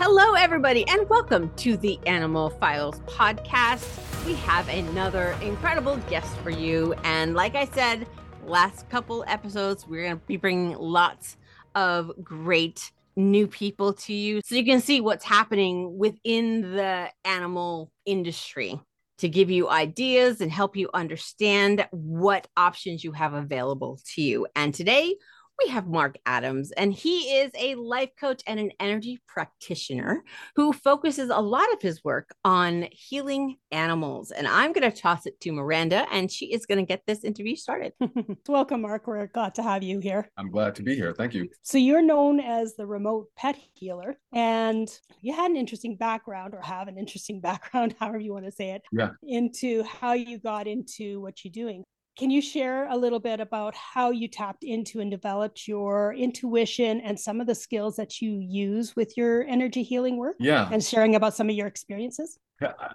Hello, everybody, and welcome to the Animal Files podcast. We have another incredible guest for you. And like I said, last couple episodes, we're going to be bringing lots of great new people to you so you can see what's happening within the animal industry to give you ideas and help you understand what options you have available to you. And today, we have Mark Adams, and he is a life coach and an energy practitioner who focuses a lot of his work on healing animals. And I'm going to toss it to Miranda, and she is going to get this interview started. Welcome, Mark. We're glad to have you here. I'm glad to be here. Thank you. So, you're known as the remote pet healer, and you had an interesting background, or have an interesting background, however you want to say it, yeah. into how you got into what you're doing. Can you share a little bit about how you tapped into and developed your intuition and some of the skills that you use with your energy healing work? Yeah. And sharing about some of your experiences?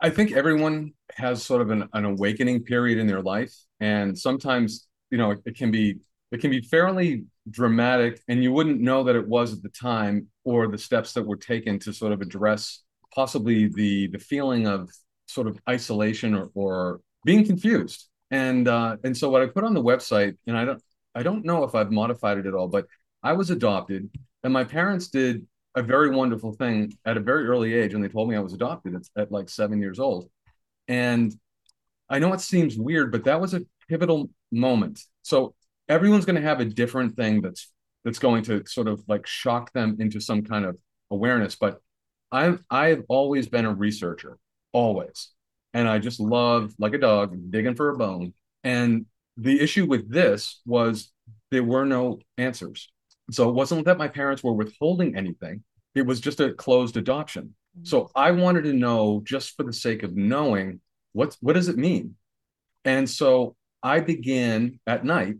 I think everyone has sort of an, an awakening period in their life. And sometimes, you know, it, it can be it can be fairly dramatic and you wouldn't know that it was at the time or the steps that were taken to sort of address possibly the the feeling of sort of isolation or, or being confused and uh, and so what I put on the website, and I don't I don't know if I've modified it at all, but I was adopted, and my parents did a very wonderful thing at a very early age, and they told me I was adopted at, at like seven years old, and I know it seems weird, but that was a pivotal moment. So everyone's going to have a different thing that's that's going to sort of like shock them into some kind of awareness. But I've I've always been a researcher, always and I just love, like a dog, digging for a bone. And the issue with this was there were no answers. So it wasn't that my parents were withholding anything, it was just a closed adoption. Mm-hmm. So I wanted to know, just for the sake of knowing, what, what does it mean? And so I began at night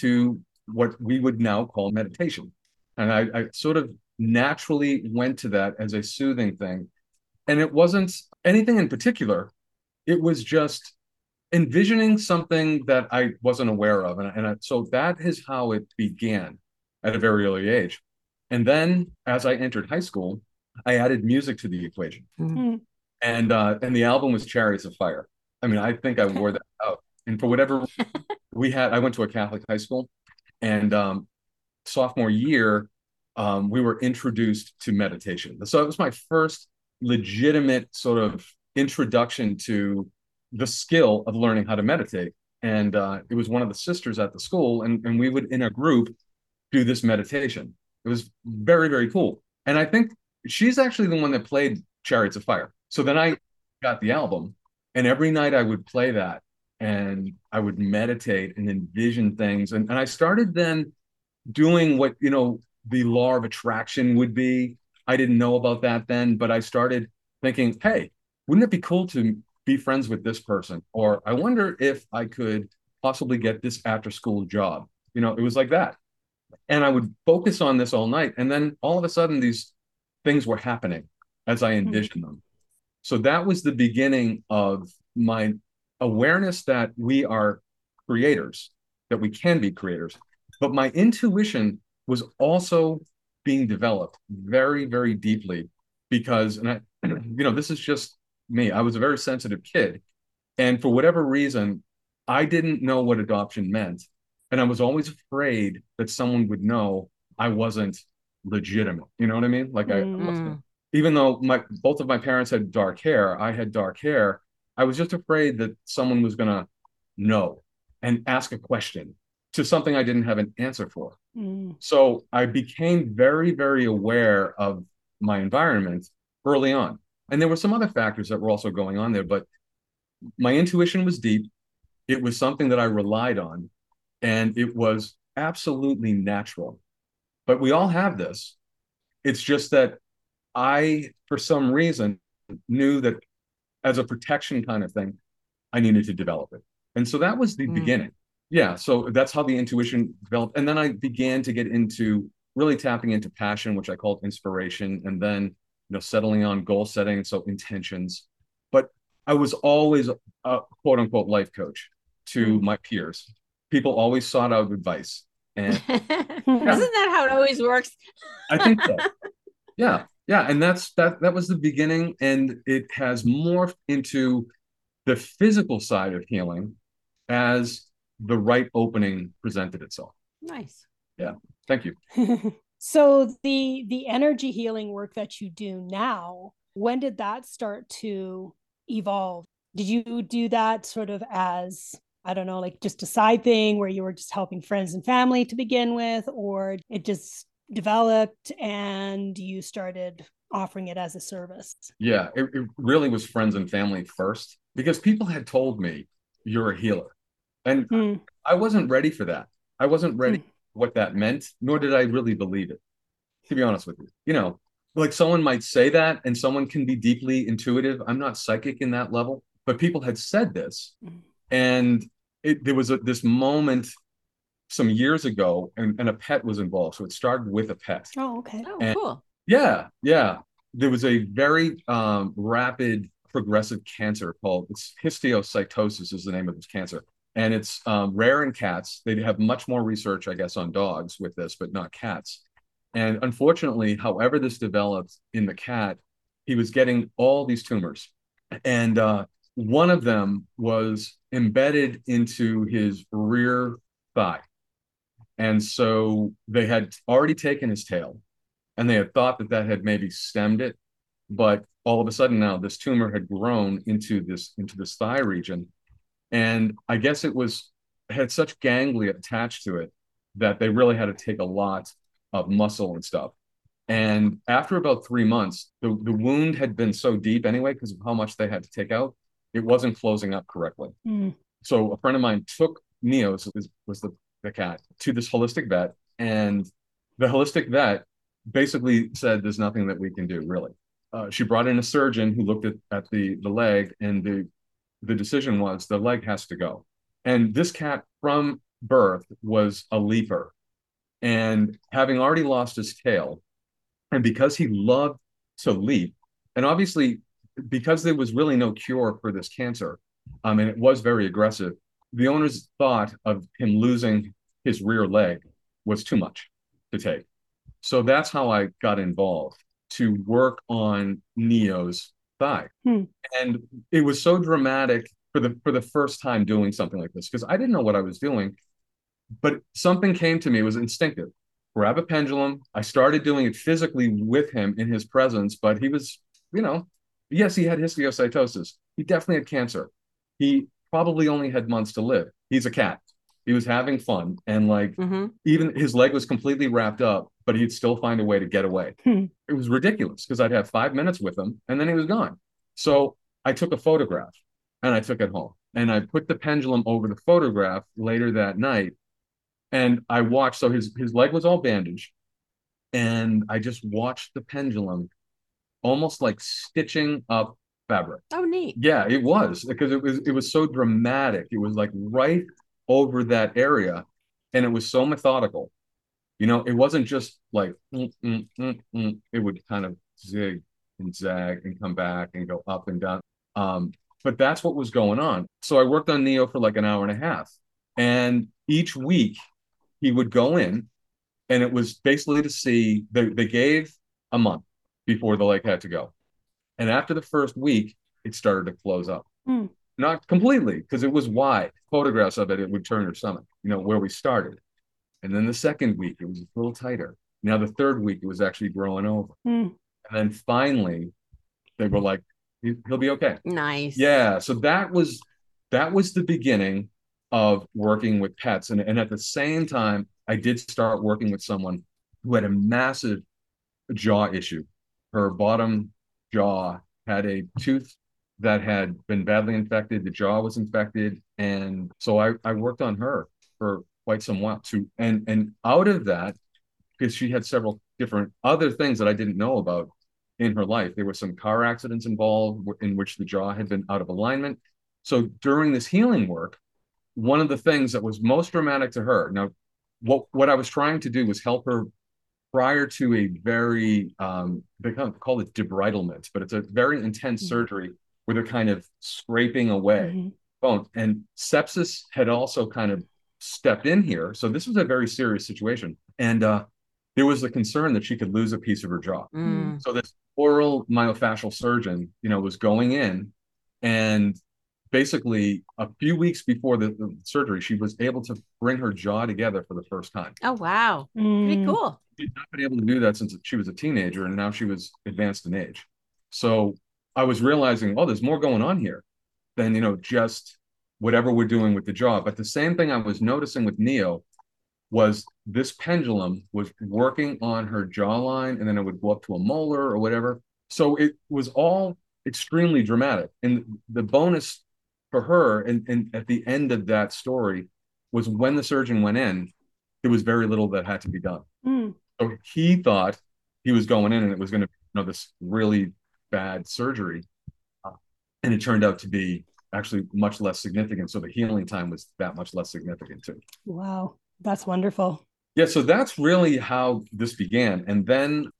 to what we would now call meditation. And I, I sort of naturally went to that as a soothing thing. And it wasn't anything in particular it was just envisioning something that I wasn't aware of. And, and I, so that is how it began at a very early age. And then as I entered high school, I added music to the equation. Mm-hmm. And uh, and the album was Chariots of Fire. I mean, I think I wore that out. And for whatever we had, I went to a Catholic high school, and um, sophomore year, um, we were introduced to meditation. So it was my first legitimate sort of introduction to the skill of learning how to meditate. And uh, it was one of the sisters at the school, and, and we would, in a group, do this meditation. It was very, very cool. And I think she's actually the one that played Chariots of Fire. So then I got the album, and every night I would play that and I would meditate and envision things. And, and I started then doing what, you know, the law of attraction would be. I didn't know about that then, but I started thinking, hey, wouldn't it be cool to be friends with this person? Or I wonder if I could possibly get this after school job. You know, it was like that. And I would focus on this all night. And then all of a sudden, these things were happening as I hmm. envisioned them. So that was the beginning of my awareness that we are creators, that we can be creators. But my intuition was also being developed very, very deeply because, and I, you know, this is just me. I was a very sensitive kid. And for whatever reason, I didn't know what adoption meant. And I was always afraid that someone would know I wasn't legitimate. You know what I mean? Like mm. I wasn't, even though my both of my parents had dark hair, I had dark hair. I was just afraid that someone was gonna know and ask a question to something I didn't have an answer for. Mm. So I became very, very aware of my environment early on. And there were some other factors that were also going on there, but my intuition was deep. It was something that I relied on, and it was absolutely natural. But we all have this. It's just that I, for some reason, knew that as a protection kind of thing, I needed to develop it. And so that was the Mm. beginning. Yeah. So that's how the intuition developed. And then I began to get into really tapping into passion, which I called inspiration, and then, you know, settling on goal setting. And so intentions. But I was always a quote unquote life coach to Mm. my peers. People always sought out advice. And Isn't that how it always works? I think so. yeah, yeah, and that's that. That was the beginning, and it has morphed into the physical side of healing as the right opening presented itself. Nice. Yeah. Thank you. so the the energy healing work that you do now, when did that start to evolve? Did you do that sort of as I don't know, like just a side thing where you were just helping friends and family to begin with, or it just developed and you started offering it as a service? Yeah, it, it really was friends and family first because people had told me you're a healer, and Hmm. I wasn't ready for that. I wasn't ready for what that meant, nor did I really believe it. To be honest with you, you know, like someone might say that, and someone can be deeply intuitive. I'm not psychic in that level, but people had said this, Mm. and it, there was a, this moment some years ago, and, and a pet was involved. So it started with a pet. Oh, okay. Oh, And- cool. Yeah, yeah. There was a very um, rapid progressive cancer called it's histiocytosis is the name of this cancer, and it's um, rare in cats. They have much more research, I guess, on dogs with this, but not cats. And unfortunately, however this developed in the cat, he was getting all these tumors, and uh, one of them was embedded into his rear thigh. And so they had already taken his tail and they had thought that that had maybe stemmed it but all of a sudden now this tumor had grown into this into this thigh region and i guess it was had such ganglia attached to it that they really had to take a lot of muscle and stuff and after about three months the, the wound had been so deep anyway because of how much they had to take out it wasn't closing up correctly Hmm. so a friend of mine took Neo, so this was the, the cat, to this holistic vet, and the holistic vet basically said there's nothing that we can do really. Uh, she brought in a surgeon who looked at, at the the leg, and the the decision was the leg has to go. And this cat from birth was a leaper, and having already lost his tail, and because he loved to leap, and obviously because there was really no cure for this cancer, um, and it was very aggressive the owner's thought of him losing his rear leg was too much to take. So that's how I got involved to work on Neo's thigh. Hmm. And it was so dramatic for the for the first time doing something like this because I didn't know what I was doing. But something came to me, it was instinctive. Grab a pendulum. I started doing it physically with him in his presence, but he was, you know, yes, he had histiocytosis. He definitely had cancer. He probably only had months to live. He's a cat. He was having fun and like hmm even his leg was completely wrapped up, but he'd still find a way to get away. Hmm. It was ridiculous because I'd have five minutes with him and then he was gone. So I took a photograph and I took it home and I put the pendulum over the photograph later that night and I watched. So his his leg was all bandaged and I just watched the pendulum almost like stitching up fabric. Oh, neat. Yeah, it was because it was it was so dramatic. It was like right over that area, and it was so methodical. You know, it wasn't just like mm, mm, mm, mm. it would kind of zig and zag and come back and go up and down. Um, but that's what was going on. So I worked on Neo for like an hour and a half, and each week he would go in, and it was basically to see they they gave a month before the leg had to go. And after the first week, it started to close up. Hmm. Not completely, because it was wide. Photographs of it, it would turn your stomach, you know, where we started. And then the second week, it was a little tighter. Now the third week, it was actually growing over. Hmm. And then finally, they were like, "He- he'll be okay. Nice. Yeah. So that was that was the beginning of working with pets. And, and at the same time, I did start working with someone who had a massive jaw issue. Her bottom jaw had a tooth that had been badly infected. The jaw was infected. And so I, I worked on her for quite some while too. And and out of that, because she had several different other things that I didn't know about, in her life. There were some car accidents involved in which the jaw had been out of alignment. So during this healing work, one of the things that was most dramatic to her. Now, what what I was trying to do was help her prior to a very um, they call it debridement, but it's a very intense mm-hmm. surgery where they're kind of scraping away mm-hmm. bone. And sepsis had also kind of stepped in here, so this was a very serious situation. And uh, there was a concern that she could lose a piece of her jaw. Mm. So this oral maxillofacial surgeon, you know, was going in and basically a few weeks before the, the, surgery, she was able to bring her jaw together for the first time. Oh wow, mm. pretty cool. She's not been able to do that since she was a teenager, and now she was advanced in age. So I was realizing, oh, there's more going on here than you know just whatever we're doing with the jaw. But the same thing I was noticing with Neo was this pendulum was working on her jawline, and then it would go up to a molar or whatever. So it was all extremely dramatic. And the bonus for her, and, and at the end of that story, was when the surgeon went in, there was very little that had to be done. Mm. So he thought he was going in and it was going to, be you know, this really bad surgery, uh, and it turned out to be actually much less significant. So the healing time was that much less significant too. Wow, that's wonderful. Yeah, so that's really how this began, and then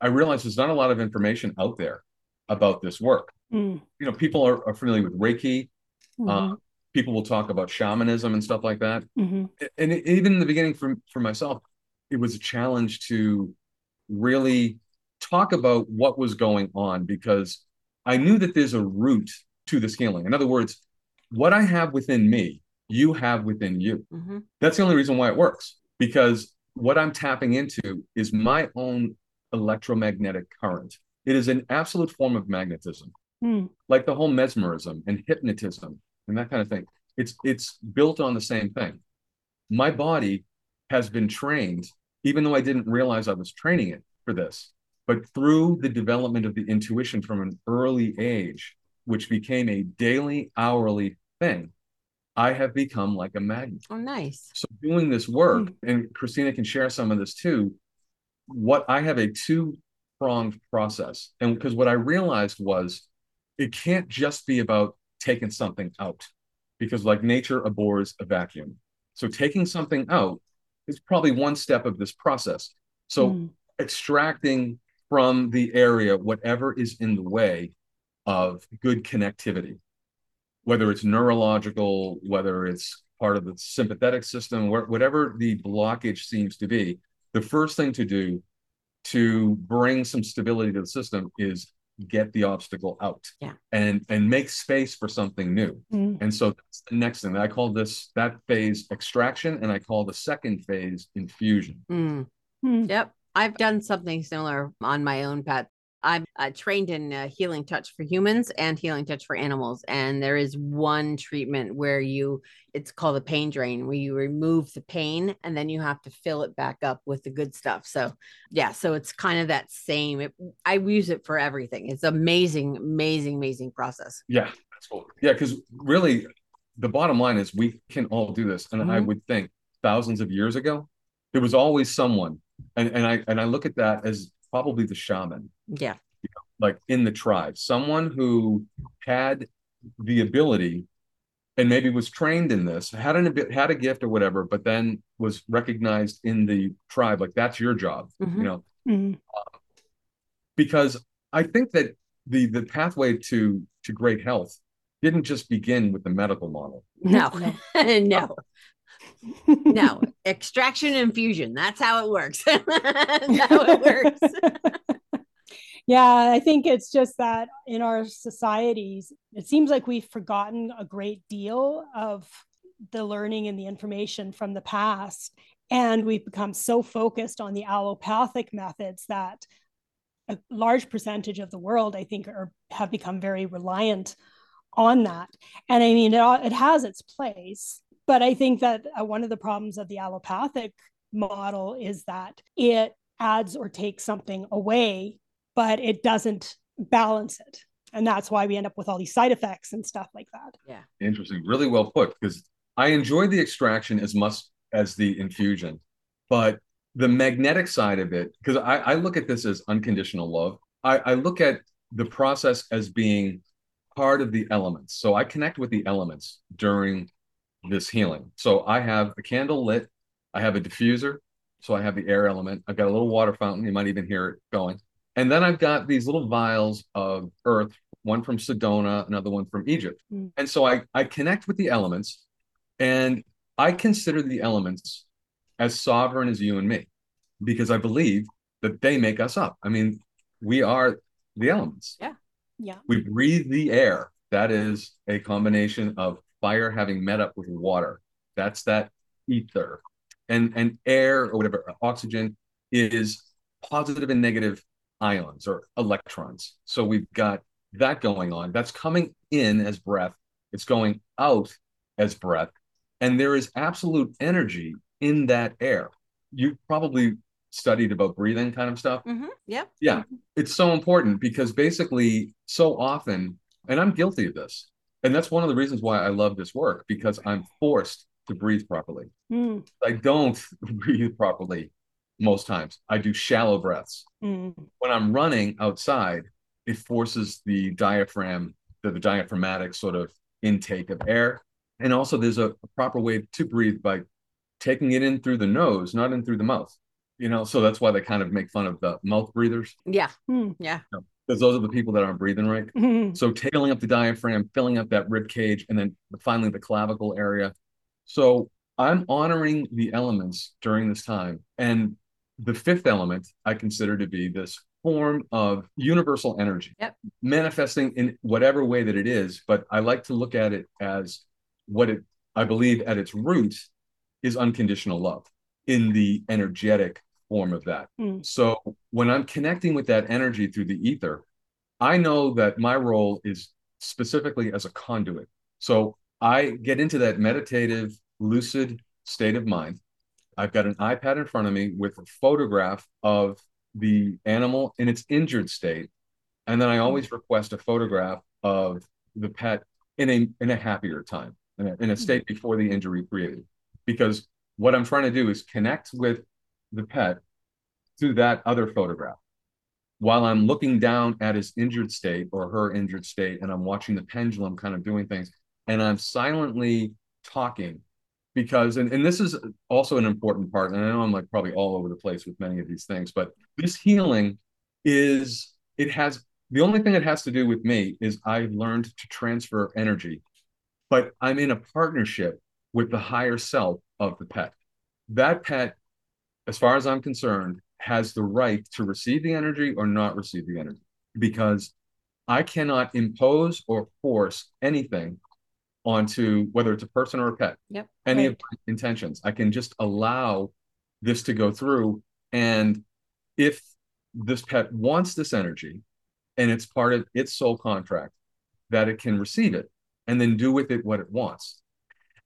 I realized there's not a lot of information out there about this work. Mm. You know, people are, are familiar with Reiki, Mm-hmm. Uh, people will talk about shamanism and stuff like that. Mm-hmm. And it, even in the beginning, for for myself, it was a challenge to really talk about what was going on because I knew that there's a root to the scaling. In other words, what I have within me, you have within you. Mm-hmm. That's the only reason why it works because what I'm tapping into is my own electromagnetic current. It is an absolute form of magnetism. Mm. Like the whole mesmerism and hypnotism and that kind of thing. It's it's built on the same thing. My body has been trained, even though I didn't realize I was training it for this, but through the development of the intuition from an early age, which became a daily, hourly thing, I have become like a magnet. Oh, nice. So doing this work, mm. and Christina can share some of this too. What I have a two pronged process, and because what I realized was it can't just be about taking something out because like nature abhors a vacuum. So taking something out is probably one step of this process. So mm. extracting from the area whatever is in the way of good connectivity, whether it's neurological, whether it's part of the sympathetic system, whatever the blockage seems to be, the first thing to do to bring some stability to the system is get the obstacle out yeah. and and make space for something new mm. and so that's the next thing i call this that phase extraction and i call the second phase infusion mm. Mm. yep i've done something similar on my own pet I'm uh, trained in uh, healing touch for humans and healing touch for animals. And there is one treatment where you, it's called a pain drain, where you remove the pain and then you have to fill it back up with the good stuff. So, yeah, so it's kind of that same. It, I use it for everything. It's amazing, amazing, amazing process. Yeah, that's cool. Yeah, because really, the bottom line is we can all do this. And mm-hmm. I would think thousands of years ago, there was always someone. And, and I and I look at that as probably the shaman. Yeah. You know, like in the tribe, someone who had the ability and maybe was trained in this, had an had a gift or whatever, but then was recognized in the tribe. Like that's your job, mm-hmm. you know. Mm-hmm. Uh, because I think that the the pathway to to great health didn't just begin with the medical model. No, no no, extraction infusion. That's how it works. that's how it works. Yeah, I think it's just that in our societies, it seems like we've forgotten a great deal of the learning and the information from the past. And we've become so focused on the allopathic methods that a large percentage of the world, I think, are have become very reliant on that. And I mean, it, it has its place but I think that uh, one of the problems of the allopathic model is that it adds or takes something away, but it doesn't balance it. And that's why we end up with all these side effects and stuff like that. Yeah. Interesting. Really well put. Because I enjoy the extraction as much as the infusion, but the magnetic side of it, because I, I look at this as unconditional love. I, I look at the process as being part of the elements. So I connect with the elements during this healing. So I have a candle lit, I have a diffuser, so I have the air element. I've got a little water fountain. You might even hear it going. And then I've got these little vials of earth, one from Sedona, another one from Egypt. Mm. And so I, I connect with the elements and I consider the elements as sovereign as you and me because I believe that they make us up. I mean, we are the elements. Yeah. Yeah. We breathe the air. That is a combination of fire having met up with water. That's that ether. And and air or whatever, oxygen is positive and negative ions or electrons. So we've got that going on. That's coming in as breath. It's going out as breath. And there is absolute energy in that air. You probably studied about breathing kind of stuff. Mm-hmm. Yep. Yeah. It's so important because basically, so often, and I'm guilty of this. And that's one of the reasons why I love this work because I'm forced to breathe properly. Mm, I don't breathe properly most times. I do shallow breaths. mm, When I'm running outside, it forces the diaphragm, the, the diaphragmatic sort of intake of air. And also, there's a, a proper way to breathe by taking it in through the nose, not in through the mouth. You know, so that's why they kind of make fun of the mouth breathers Yeah. mm, Yeah. because those are the people that aren't breathing right. mm. So tailing up the diaphragm, filling up that rib cage, and then finally the clavicle area. So I'm honoring the elements during this time. And the fifth element I consider to be this form of universal energy, Yep. manifesting in whatever way that it is. But I like to look at it as what it, I believe, at its root is unconditional love in the energetic form of that. Mm. So when I'm connecting with that energy through the ether, I know that my role is specifically as a conduit. So I get into that meditative, lucid state of mind. I've got an iPad in front of me with a photograph of the animal in its injured state. And then I hmm. always request a photograph of the pet in a in a happier time, in a, in a hmm. state before the injury created. Because what I'm trying to do is connect with the pet through that other photograph while I'm looking down at his injured state or her injured state, and I'm watching the pendulum kind of doing things, and I'm silently talking because, and, and this is also an important part, and I know I'm like probably all over the place with many of these things, but this healing is, it has, the only thing it has to do with me is I've learned to transfer energy, but I'm in a partnership with the higher self of the pet. That pet, as far as I'm concerned, has the right to receive the energy or not receive the energy because I cannot impose or force anything onto whether it's a person or a pet. Yep. Any of my intentions. I can just allow this to go through. And if this pet wants this energy and it's part of its soul contract, that it can receive it and then do with it what it wants.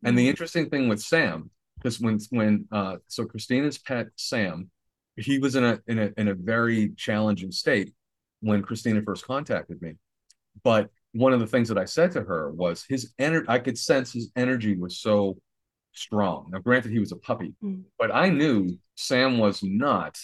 And the interesting thing with Sam, because when when uh so Christina's pet Sam, he was in a in a in a very challenging state when Christina first contacted me. But one of the things that I said to her was his energy, I could sense his energy was so strong. Now, granted, he was a puppy, Mm. but I knew Sam was not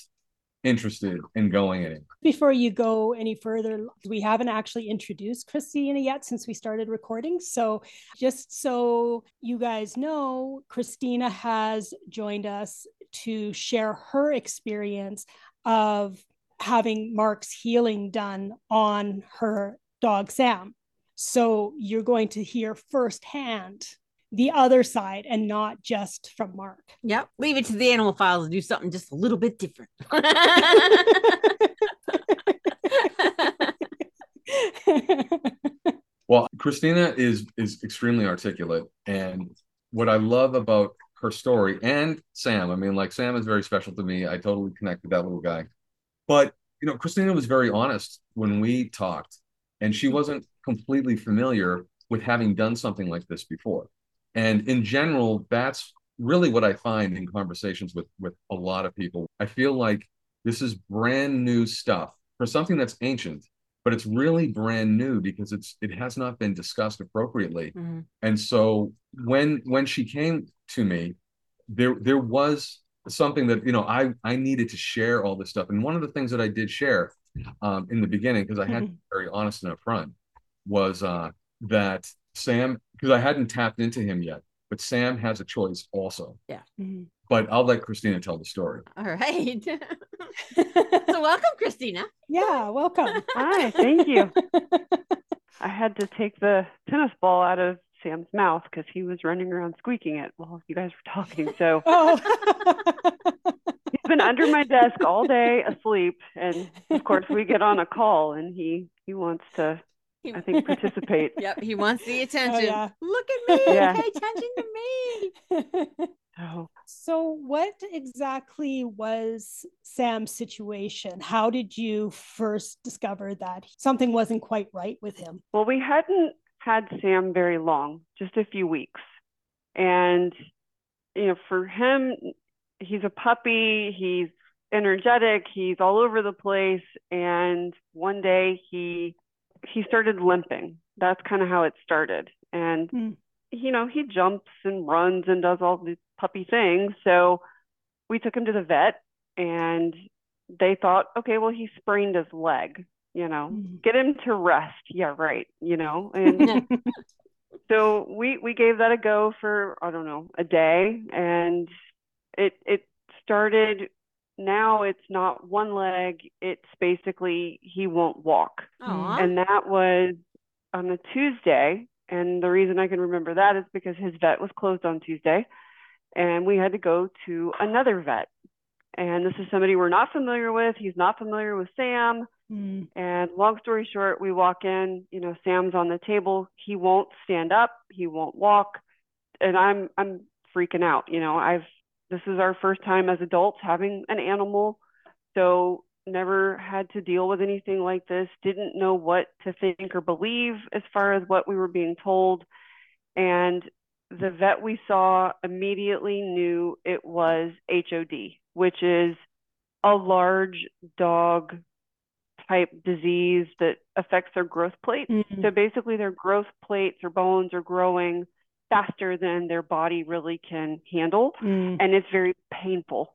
interested in going anywhere. Before you go any further, we haven't actually introduced Christina yet since we started recording. So, just so you guys know, Christina has joined us to share her experience of having Mark's healing done on her dog Sam. So, you're going to hear firsthand the other side and not just from Mark. Yep. Leave it to the animal files to do something just a little bit different. Well, Christina is is extremely articulate, and what I love about her story and Sam, I mean, like Sam is very special to me. I totally connect with that little guy. But you know, Christina was very honest when we talked, and she wasn't completely familiar with having done something like this before. And in general, that's really what I find in conversations with with a lot of people. I feel like this is brand new stuff for something that's ancient but it's really brand new because it's it has not been discussed appropriately Mhm. and so when when she came to me there there was something that you know i i needed to share all this stuff and one of the things that i did share um, in the beginning because I had to be very honest and upfront was uh, that Sam because I hadn't tapped into him yet, but Sam has a choice also. Mhm. But I'll let Christina tell the story. All right. so welcome, Christina. yeah, welcome. Hi, thank you. I had to take the tennis ball out of Sam's mouth because he was running around squeaking it while you guys were talking. So Oh. he's been under my desk all day asleep. And of course, we get on a call and he he wants to, I think, participate. Yep, he wants the oh, attention. yeah. Look at me. Yeah. Pay attention to me. So so, what exactly was Sam's situation? How did you first discover that something wasn't quite right with him? Well, we hadn't had Sam very long, just a few weeks. And, you know, for him, he's a puppy, he's energetic, he's all over the place. And one day he he started limping. That's kind of how it started. And Hmm. you know, he jumps and runs and does all the puppy things. So we took him to the vet and they thought, okay, well, he sprained his leg, you know, Mhm. get him to rest. Yeah, right. You know, and so we we gave that a go for I don't know a day, and it it started. Now it's not one leg; it's basically he won't walk, Aw. and that was on a Tuesday. And the reason I can remember that is because his vet was closed on Tuesday, and we had to go to another vet. And this is somebody we're not familiar with. He's not familiar with Sam. Mm. And long story short, we walk in, you know, Sam's on the table. He won't stand up, he won't walk. And I'm I'm freaking out, you know. I've this is our first time as adults having an animal. So never had to deal with anything like this, didn't know what to think or believe as far as what we were being told. And the vet we saw immediately knew it was HOD, which is a large dog type disease that affects their growth plates. Mhm. So basically, their growth plates or bones are growing faster than their body really can handle, Mm. and it's very painful.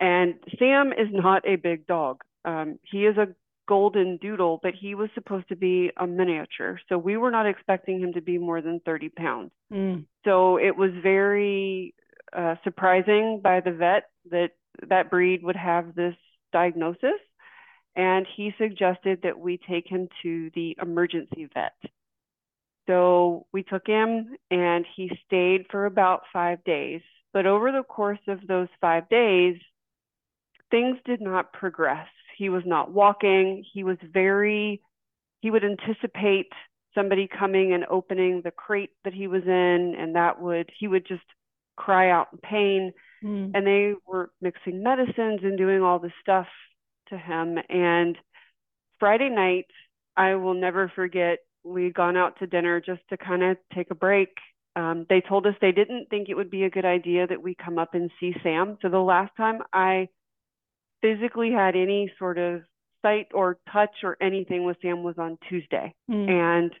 And Sam is not a big dog. Um, he is a golden doodle, but he was supposed to be a miniature. So we were not expecting him to be more than 30 pounds. Mm. So it was very uh, surprising by the vet that that breed would have this diagnosis. And he suggested that we take him to the emergency vet. So we took him and he stayed for about five days. But over the course of those five days, things did not progress. He was not walking. He was very, he would anticipate somebody coming and opening the crate that he was in, and that would, he would just cry out in pain. Mm. And they were mixing medicines and doing all this stuff to him. And Friday night, I will never forget, we'd gone out to dinner just to kind of take a break. Um, they told us they didn't think it would be a good idea that we come up and see Sam. So the last time I physically had any sort of sight or touch or anything with Sam was on Tuesday. Mm. And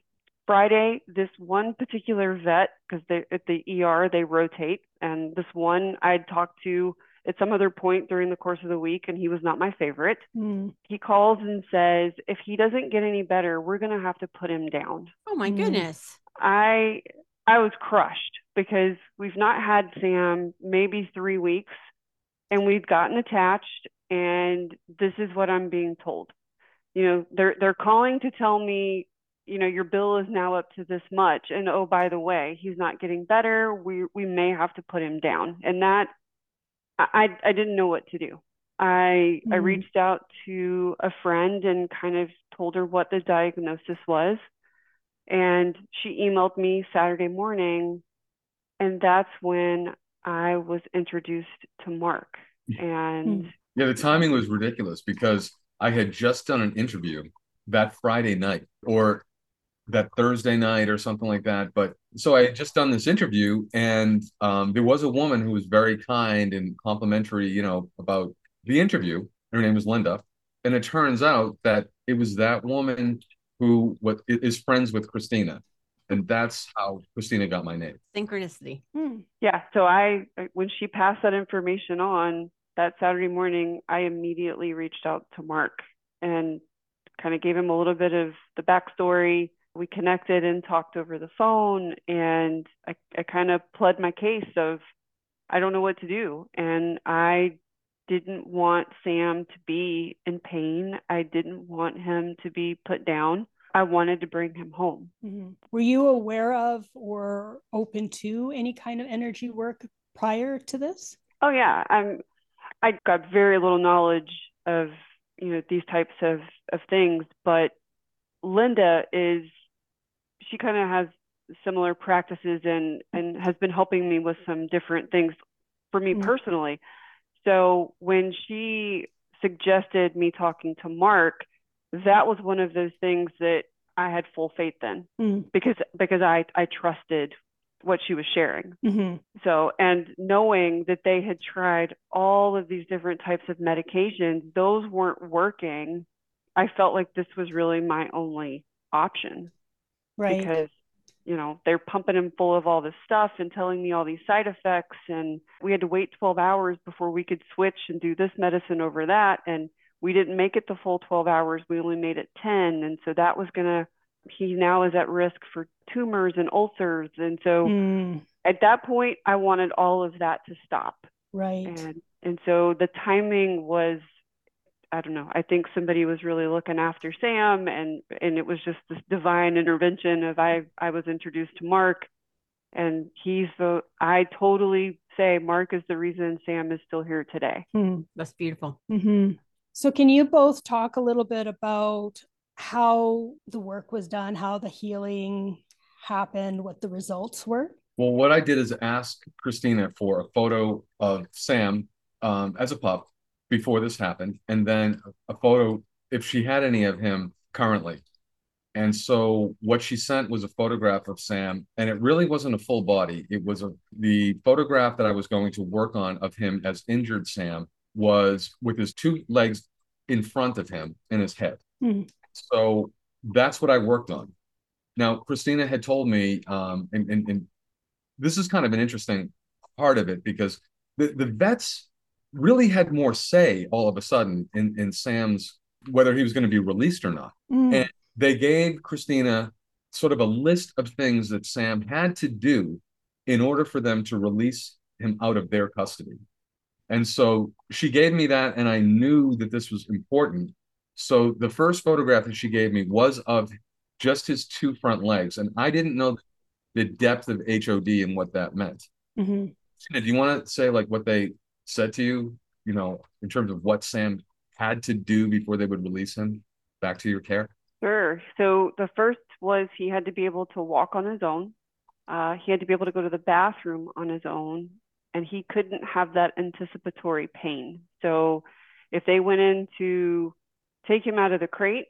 Friday, this one particular vet, because they at the ER they rotate, and this one I'd talked to at some other point during the course of the week, and he was not my favorite. Mm. He calls and says, if he doesn't get any better, we're gonna have to put him down. Oh my Mm. goodness. I I was crushed because we've not had Sam maybe three weeks, and we've gotten attached, and this is what I'm being told. You know, they're they're calling to tell me, you know, your bill is now up to this much, and oh by the way, he's not getting better. We we may have to put him down, and that I I, I didn't know what to do. I I Mhm. reached out to a friend and kind of told her what the diagnosis was. And she emailed me Saturday morning, and that's when I was introduced to Mark. And Yeah, the timing was ridiculous because I had just done an interview that Friday night or that Thursday night or something like that. But so I had just done this interview, and um, there was a woman who was very kind and complimentary, you know, about the interview. Her name was Linda, and it turns out that it was that woman who what is friends with Christina, and that's how Christina got my name. Synchronicity. Mm. yeah, so I, when she passed that information on that Saturday morning, I immediately reached out to Mark and kind of gave him a little bit of the backstory. We connected and talked over the phone, and I, I kind of pled my case of I don't know what to do. And I didn't want Sam to be in pain. I didn't want him to be put down. I wanted to bring him home. Mm-hmm. Were you aware of or open to any kind of energy work prior to this? Oh yeah, I'm. I got very little knowledge of you know these types of of things, but Linda is she kind of has similar practices and and has been helping me with some different things for me mm-hmm. personally. So when she suggested me talking to Mark, that was one of those things that I had full faith in mm. because because I I trusted what she was sharing. Mm-hmm. So and knowing that they had tried all of these different types of medications, those weren't working. I felt like this was really my only option. Right. Because you know, they're pumping him full of all this stuff and telling me all these side effects. And we had to wait 12 hours before we could switch and do this medicine over that. And we didn't make it the full 12 hours. We only made it 10. And so that was going to, he now is at risk for tumors and ulcers. And so mm. at that point, I wanted all of that to stop. Right. And, and so the timing was I don't know. I think somebody was really looking after Sam, and and it was just this divine intervention of I I was introduced to Mark, and he's the I totally say Mark is the reason Sam is still here today. Hmm. That's beautiful. Mm-hmm. So can you both talk a little bit about how the work was done, how the healing happened, what the results were? Well, what I did is ask Christina for a photo of Sam um, as a pup before this happened, and then a photo if she had any of him currently. And so what she sent was a photograph of Sam, and it really wasn't a full body. It was a the photograph that I was going to work on of him as injured Sam was with his two legs in front of him and his head. Mm-hmm. So that's what I worked on. Now, Christina had told me, um, and, and, and this is kind of an interesting part of it because the, the vets really had more say all of a sudden in, in Sam's whether he was going to be released or not. Mm. And they gave Christina sort of a list of things that Sam had to do in order for them to release him out of their custody. And so she gave me that, and I knew that this was important. So the first photograph that she gave me was of just his two front legs, and I didn't know the depth of HOD and what that meant. Mm-hmm. Do you want to say like what they said to you, you know, in terms of what Sam had to do before they would release him back to your care? Sure. So the first was he had to be able to walk on his own. Uh, he had to be able to go to the bathroom on his own, and he couldn't have that anticipatory pain. So if they went in to take him out of the crate,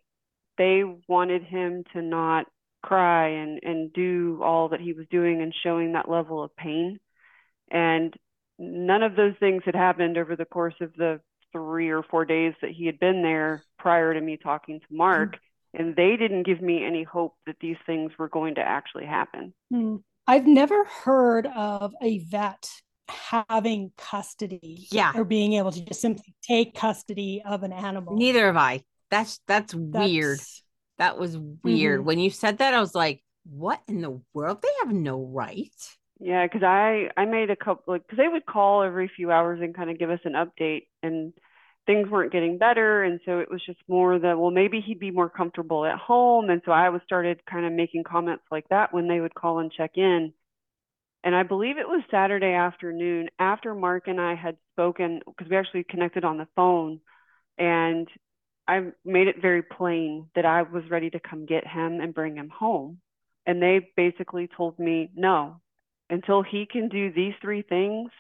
they wanted him to not cry and, and do all that he was doing and showing that level of pain. And none of those things had happened over the course of the three or four days that he had been there prior to me talking to Mark. Mm-hmm. And they didn't give me any hope that these things were going to actually happen. Mm. I've never heard of a vet having custody yeah or being able to just simply take custody of an animal neither have i that's that's, that's... weird that was weird mm-hmm. when you said that i was like what in the world they have no right yeah, because I I made a couple like because they would call every few hours and kind of give us an update, and things weren't getting better, and so it was just more that well maybe he'd be more comfortable at home, and so I was started kind of making comments like that when they would call and check in, and I believe it was Saturday afternoon after Mark and I had spoken because we actually connected on the phone, and I made it very plain that I was ready to come get him and bring him home, and they basically told me no until he can do these three things,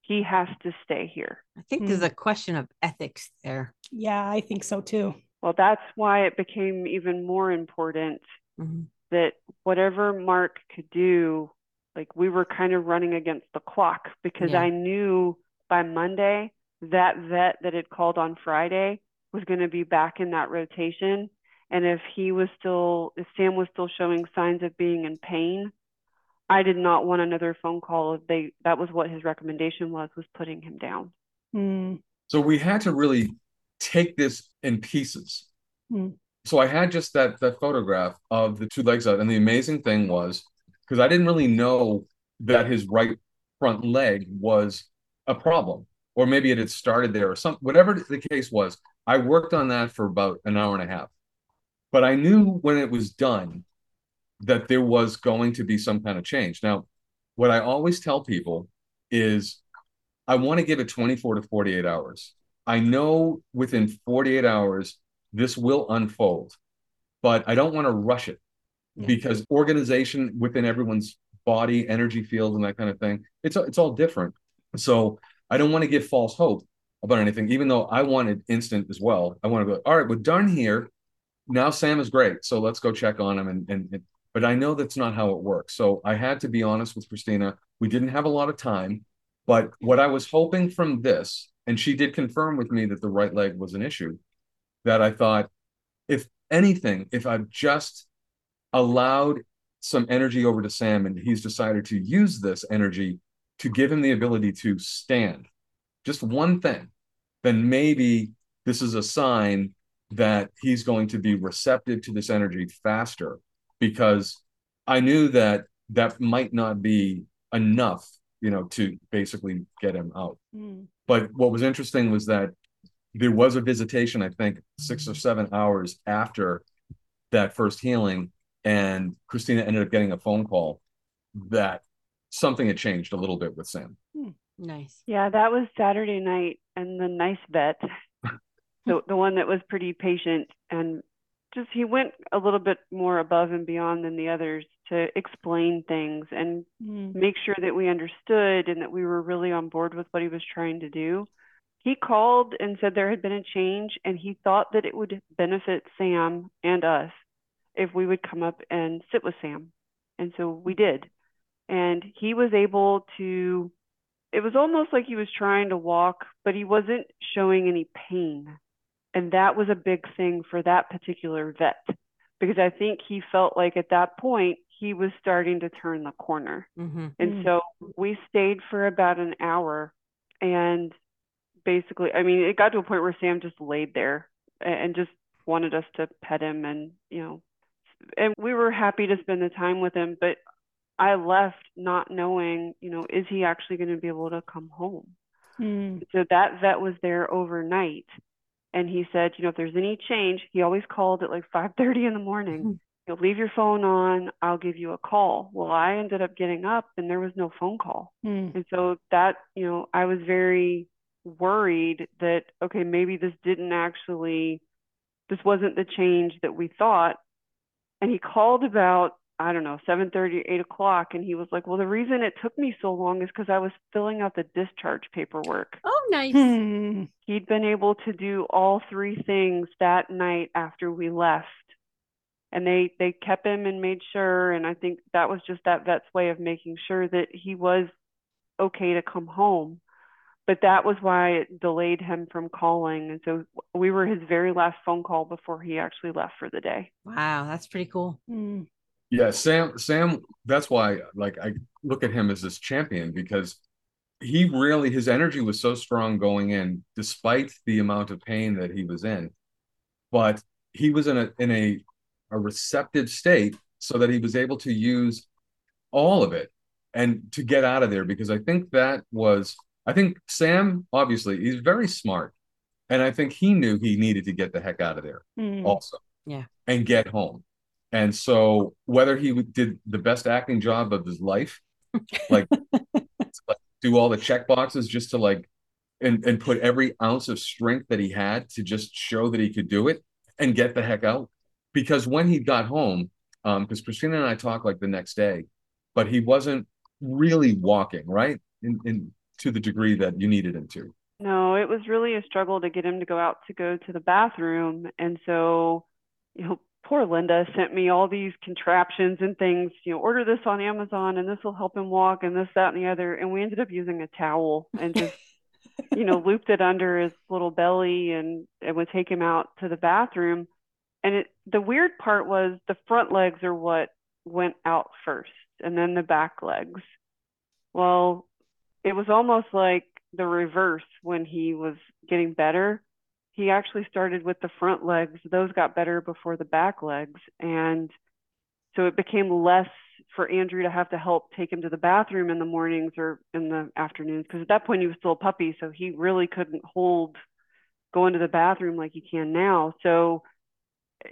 he has to stay here. I think mm. there's a question of ethics there. Yeah, I think so too. Well, that's why it became even more important mm-hmm. that whatever Mark could do, like we were kind of running against the clock because yeah. I knew by Monday that vet that had called on Friday was going to be back in that rotation. And if he was still, if Sam was still showing signs of being in pain, I did not want another phone call. They that was what his recommendation was was putting him down. Mm. So we had to really take this in pieces. Hmm. So I had just that that photograph of the two legs out, and the amazing thing was because I didn't really know that his right front leg was a problem, or maybe it had started there, or some whatever the case was. I worked on that for about an hour and a half, but I knew when it was done that there was going to be some kind of change. Now, what I always tell people is I want to give it 24 to 48 hours. I know within 48 hours this will unfold, but I don't want to rush it Yeah. because organization within everyone's body, energy field, and that kind of thing, it's it's all different. So I don't want to give false hope about anything, even though I wanted instant as well. I want to go, all right, we're done here. Now Sam is great. So let's go check on him. And, and, and but I know that's not how it works. So I had to be honest with Christina. We didn't have a lot of time, but what I was hoping from this, and she did confirm with me that the right leg was an issue, that I thought, if anything, if I've just allowed some energy over to Sam and he's decided to use this energy to give him the ability to stand, just one thing, then maybe this is a sign that he's going to be receptive to this energy faster because I knew that that might not be enough, you know, to basically get him out. Hmm. But what was interesting was that there was a visitation, I think, six or seven hours after that first healing. And Christina ended up getting a phone call that something had changed a little bit with Sam. Nice. Yeah, that was Saturday night, and the nice vet, the the one that was pretty patient and just he went a little bit more above and beyond than the others to explain things and Hmm. make sure that we understood and that we were really on board with what he was trying to do. He called and said there had been a change, and he thought that it would benefit Sam and us if we would come up and sit with Sam. And so we did. And he was able to, it was almost like he was trying to walk, but he wasn't showing any pain. And that was a big thing for that particular vet because I think he felt like at that point he was starting to turn the corner. Mm-hmm. And Mm. so we stayed for about an hour and basically, I mean, it got to a point where Sam just laid there and just wanted us to pet him and, you know, and we were happy to spend the time with him, but I left not knowing, you know, is he actually going to be able to come home? Hmm. So that vet was there overnight and he said, you know, if there's any change, he always called at like 5:30 in the morning. You'll leave your phone on, I'll give you a call. Well, I ended up getting up and there was no phone call. Hmm. And so that, you know, I was very worried that, okay, maybe this didn't actually, this wasn't the change that we thought. And he called about, I don't know, 7:30, 8 o'clock. And he was like, well, the reason it took me so long is because I was filling out the discharge paperwork. Oh, nice. Hmm. He'd been able to do all three things that night after we left. And they, they kept him and made sure. And I think that was just that vet's way of making sure that he was okay to come home. But that was why it delayed him from calling. And so we were his very last phone call before he actually left for the day. Wow, that's pretty cool. Hmm. Yeah, Sam, Sam, that's why like I look at him as this champion because he really his energy was so strong going in, despite the amount of pain that he was in. But he was in a in a a receptive state so that he was able to use all of it and to get out of there because I think that was I think Sam obviously he's very smart and I think he knew he needed to get the heck out of there Hmm. also. Yeah. And get home. And so whether he did the best acting job of his life, like, like do all the check boxes just to like and and put every ounce of strength that he had to just show that he could do it and get the heck out. Because when he got home, um, because Christina and I talked like the next day, but he wasn't really walking, right? In in to the degree that you needed him to. No, it was really a struggle to get him to go out to go to the bathroom. And so, you know, poor Linda sent me all these contraptions and things, you know, order this on Amazon and this will help him walk and this, that, and the other. And we ended up using a towel and just, you know, looped it under his little belly and it would take him out to the bathroom. And it, the weird part was the front legs are what went out first and then the back legs. Well, it was almost like the reverse when he was getting better. He actually started with the front legs. Those got better before the back legs. And so it became less for Andrew to have to help take him to the bathroom in the mornings or in the afternoons. Because at that point, he was still a puppy. So he really couldn't hold going to the bathroom like he can now. So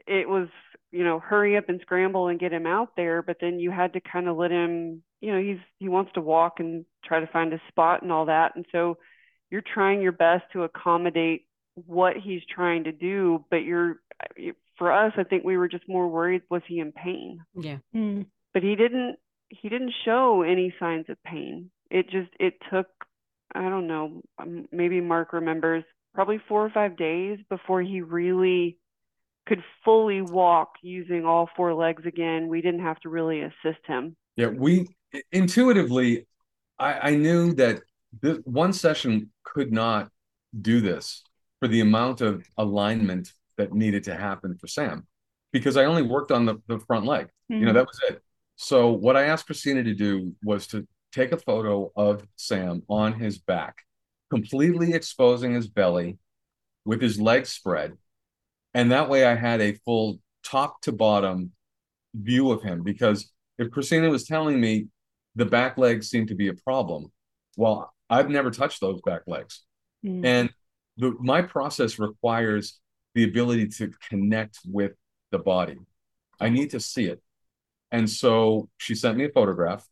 it was, you know, hurry up and scramble and get him out there. But then you had to kind of let him, you know, he's, he wants to walk and try to find a spot and all that. And so you're trying your best to accommodate what he's trying to do, but you're for us, I think we were just more worried was he in pain? Yeah. Mm. But he didn't he didn't show any signs of pain. It just it took I don't know, um, maybe Mark remembers probably 4 or 5 days before he really could fully walk using all four legs again. We didn't have to really assist him. Yeah, we intuitively I, I knew that this one session could not do this for the amount of alignment that needed to happen for Sam because I only worked on the, the front leg. Mm-hmm. You know, that was it. So what I asked Christina to do was to take a photo of Sam on his back, completely exposing his belly with his legs spread. And that way I had a full top to bottom view of him because if Christina was telling me the back legs seemed to be a problem, well, I've never touched those back legs. Mm. And the, my process requires the ability to connect with the body. I need to see it. And so she sent me a photograph,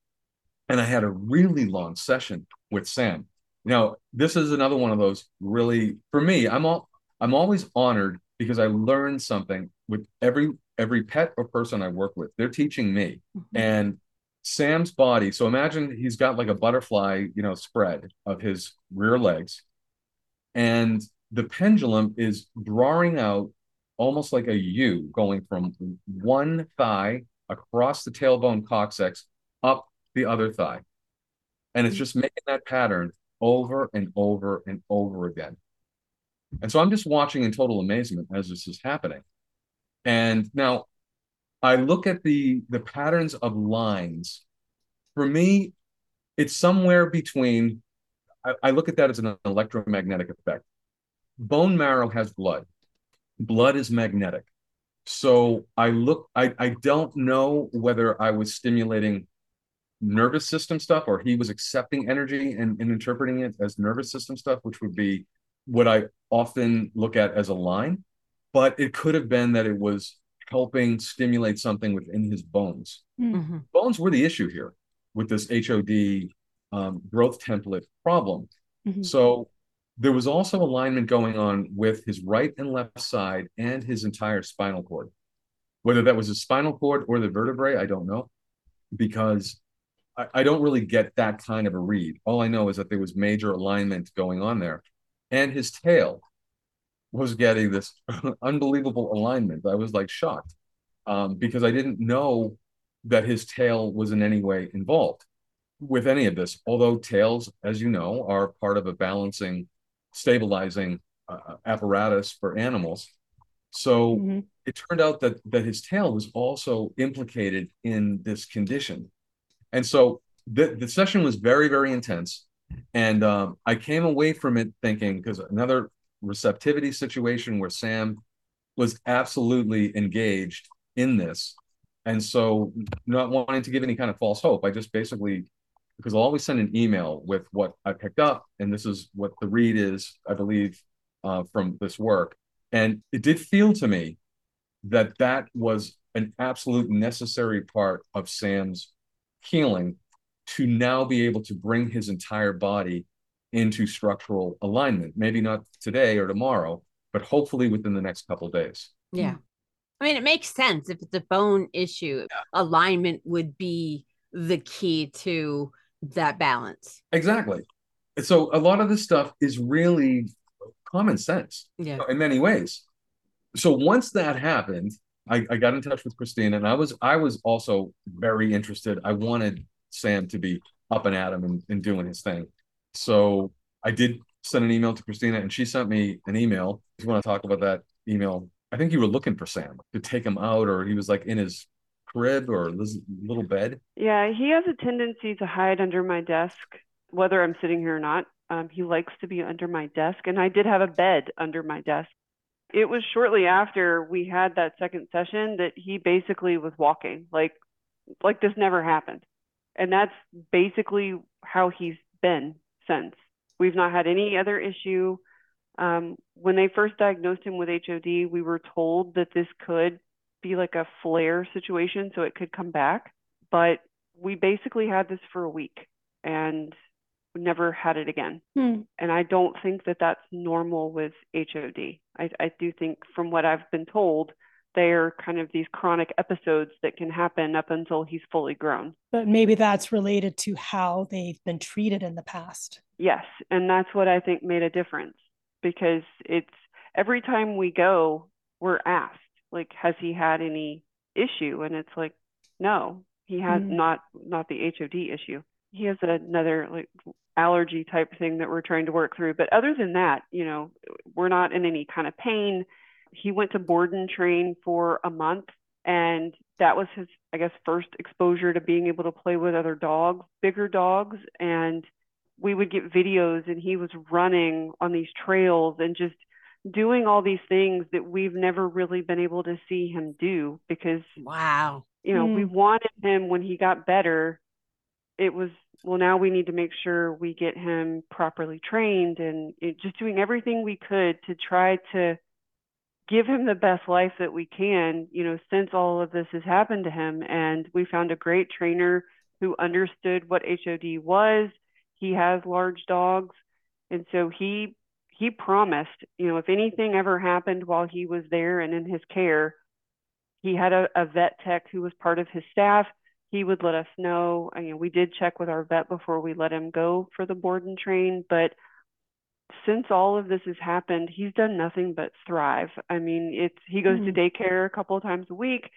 and I had a really long session with Sam. Now, this is another one of those really for me, I'm all I'm always honored because I learn something with every every pet or person I work with. They're teaching me. Mm-hmm. And Sam's body, so imagine he's got like a butterfly, you know, spread of his rear legs. And the pendulum is drawing out almost like a U going from one thigh across the tailbone coccyx up the other thigh. And it's mm-hmm. just making that pattern over and over and over again. And so I'm just watching in total amazement as this is happening. And now I look at the the patterns of lines. For me, it's somewhere between I, I look at that as an electromagnetic effect bone marrow has blood. Blood is magnetic. So I look, I, I don't know whether I was stimulating nervous system stuff or he was accepting energy and, and interpreting it as nervous system stuff, which would be what I often look at as a line. But it could have been that it was helping stimulate something within his bones. Mm-hmm. Bones were the issue here with this HOD um, growth template problem. Mm-hmm. So there was also alignment going on with his right and left side and his entire spinal cord. Whether that was his spinal cord or the vertebrae, I don't know, because I, I don't really get that kind of a read. All I know is that there was major alignment going on there. And his tail was getting this unbelievable alignment. I was like shocked um, because I didn't know that his tail was in any way involved with any of this. Although tails, as you know, are part of a balancing stabilizing uh, apparatus for animals. So mm-hmm. it turned out that that his tail was also implicated in this condition, and so the the session was very very intense, and um, I came away from it thinking because another receptivity situation where Sam was absolutely engaged in this, and so not wanting to give any kind of false hope, I just basically because I'll always send an email with what I picked up, and this is what the read is, I believe, uh, from this work. And it did feel to me that that was an absolute necessary part of Sam's healing to now be able to bring his entire body into structural alignment. Maybe not today or tomorrow, but hopefully within the next couple days. Yeah. I mean, it makes sense if it's a bone issue, yeah. alignment would be the key to that balance. Exactly. So a lot of this stuff is really common sense yeah. in many ways. So once that happened, I, I got in touch with Christina and I was I was also very interested. I wanted Sam to be up and at him and, and doing his thing. So I did send an email to Christina and she sent me an email. If you want to talk about that email, I think you were looking for Sam to take him out or he was like in his crib or little bed? Yeah, he has a tendency to hide under my desk, whether I'm sitting here or not. Um, he likes to be under my desk, and I did have a bed under my desk. it was shortly after we had that second session that he basically was walking like like this never happened and that's basically how he's been since we've not had any other issue um, when they first diagnosed him with hod we were told that this could be like a flare situation so it could come back but we basically had this for a week and never had it again. Hmm. And I don't think that that's normal with HOD. I, I do think, from what I've been told, they're kind of these chronic episodes that can happen up until he's fully grown. But maybe that's related to how they've been treated in the past. Yes. And that's what I think made a difference because it's every time we go, we're asked, like, has he had any issue? And it's like, no, he has mm. not not the HOD issue. He has another like allergy type thing that we're trying to work through. But other than that, you know, we're not in any kind of pain. He went to board and train for a month, and that was his, I guess, first exposure to being able to play with other dogs, bigger dogs. And we would get videos, and he was running on these trails and just doing all these things that we've never really been able to see him do because wow. you know mm. we wanted him when he got better. It was well now we need to make sure we get him properly trained and it, just doing everything we could to try to give him the best life that we can you know since all of this has happened to him. And we found a great trainer who understood what HOD was. He has large dogs. And so he he promised you know if anything ever happened while he was there and in his care he had a, a vet tech who was part of his staff he would let us know. I mean, we did check with our vet before we let him go for the board and train, but since all of this has happened, he's done nothing but thrive. I mean, it's he goes mm-hmm. to daycare a couple of times a week.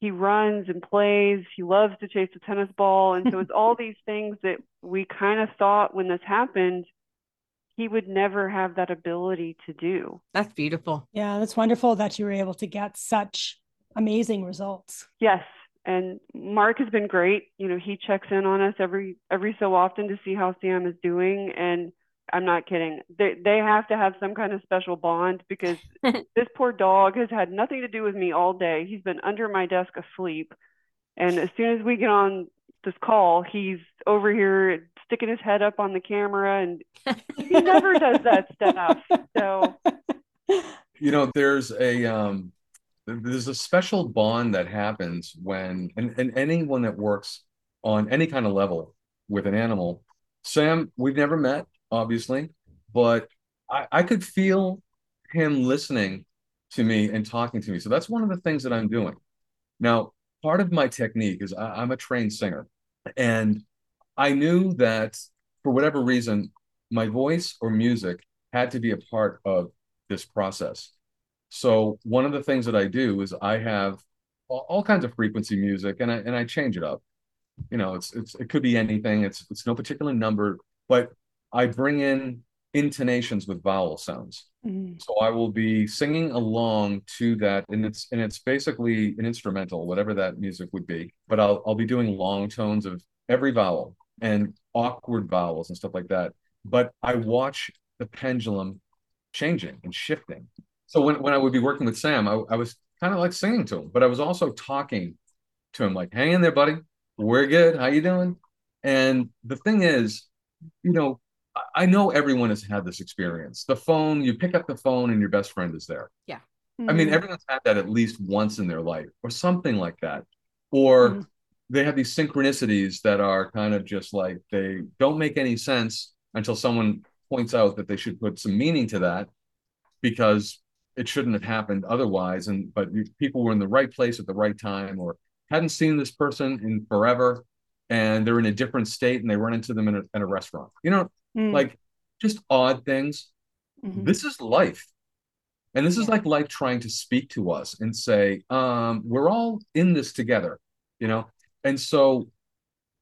He runs and plays. He loves to chase a tennis ball, and so it's all these things that we kind of thought when this happened he would never have that ability to do. That's beautiful. Yeah, that's wonderful that you were able to get such amazing results. Yes, and Mark has been great. You know, he checks in on us every every so often to see how Sam is doing and I'm not kidding. They they have to have some kind of special bond because this poor dog has had nothing to do with me all day. He's been under my desk asleep. And as soon as we get on this call, he's over here sticking his head up on the camera and he never does that stuff. So. You know, there's a um there's a special bond that happens when and, and anyone that works on any kind of level with an animal sam we've never met obviously but I, I could feel him listening to me and talking to me. So that's one of the things that i'm doing. Now part of my technique is I, i'm a trained singer and i knew that for whatever reason my voice or music had to be a part of this process so one of the things that I do is I have all, kinds of frequency music and I and I change it up. You know, it's it's it could be anything. It's it's no particular number, but I bring in intonations with vowel sounds. Mm-hmm. So I will be singing along to that, and it's and it's basically an instrumental, whatever that music would be. But I'll I'll be doing long tones of every vowel and awkward vowels and stuff like that. But I watch the pendulum changing and shifting so when, when I would be working with Sam, I, I was kind of like singing to him, but I was also talking to him like, hang in there, buddy. We're good. How you doing? And the thing is, you know, I know everyone has had this experience. The phone, you pick up the phone and your best friend is there. Yeah. Mm-hmm. I mean, mm-hmm. everyone's had that at least once in their life or something like that. Or mm-hmm. they have these synchronicities that are kind of just like they don't make any sense until someone points out that they should put some meaning to that because it shouldn't have happened otherwise and but people were in the right place at the right time or hadn't seen this person in forever and they're in a different state and they run into them in a, in a restaurant you know mm. like just odd things mm-hmm. this is life and this is like life trying to speak to us and say um, we're all in this together you know and so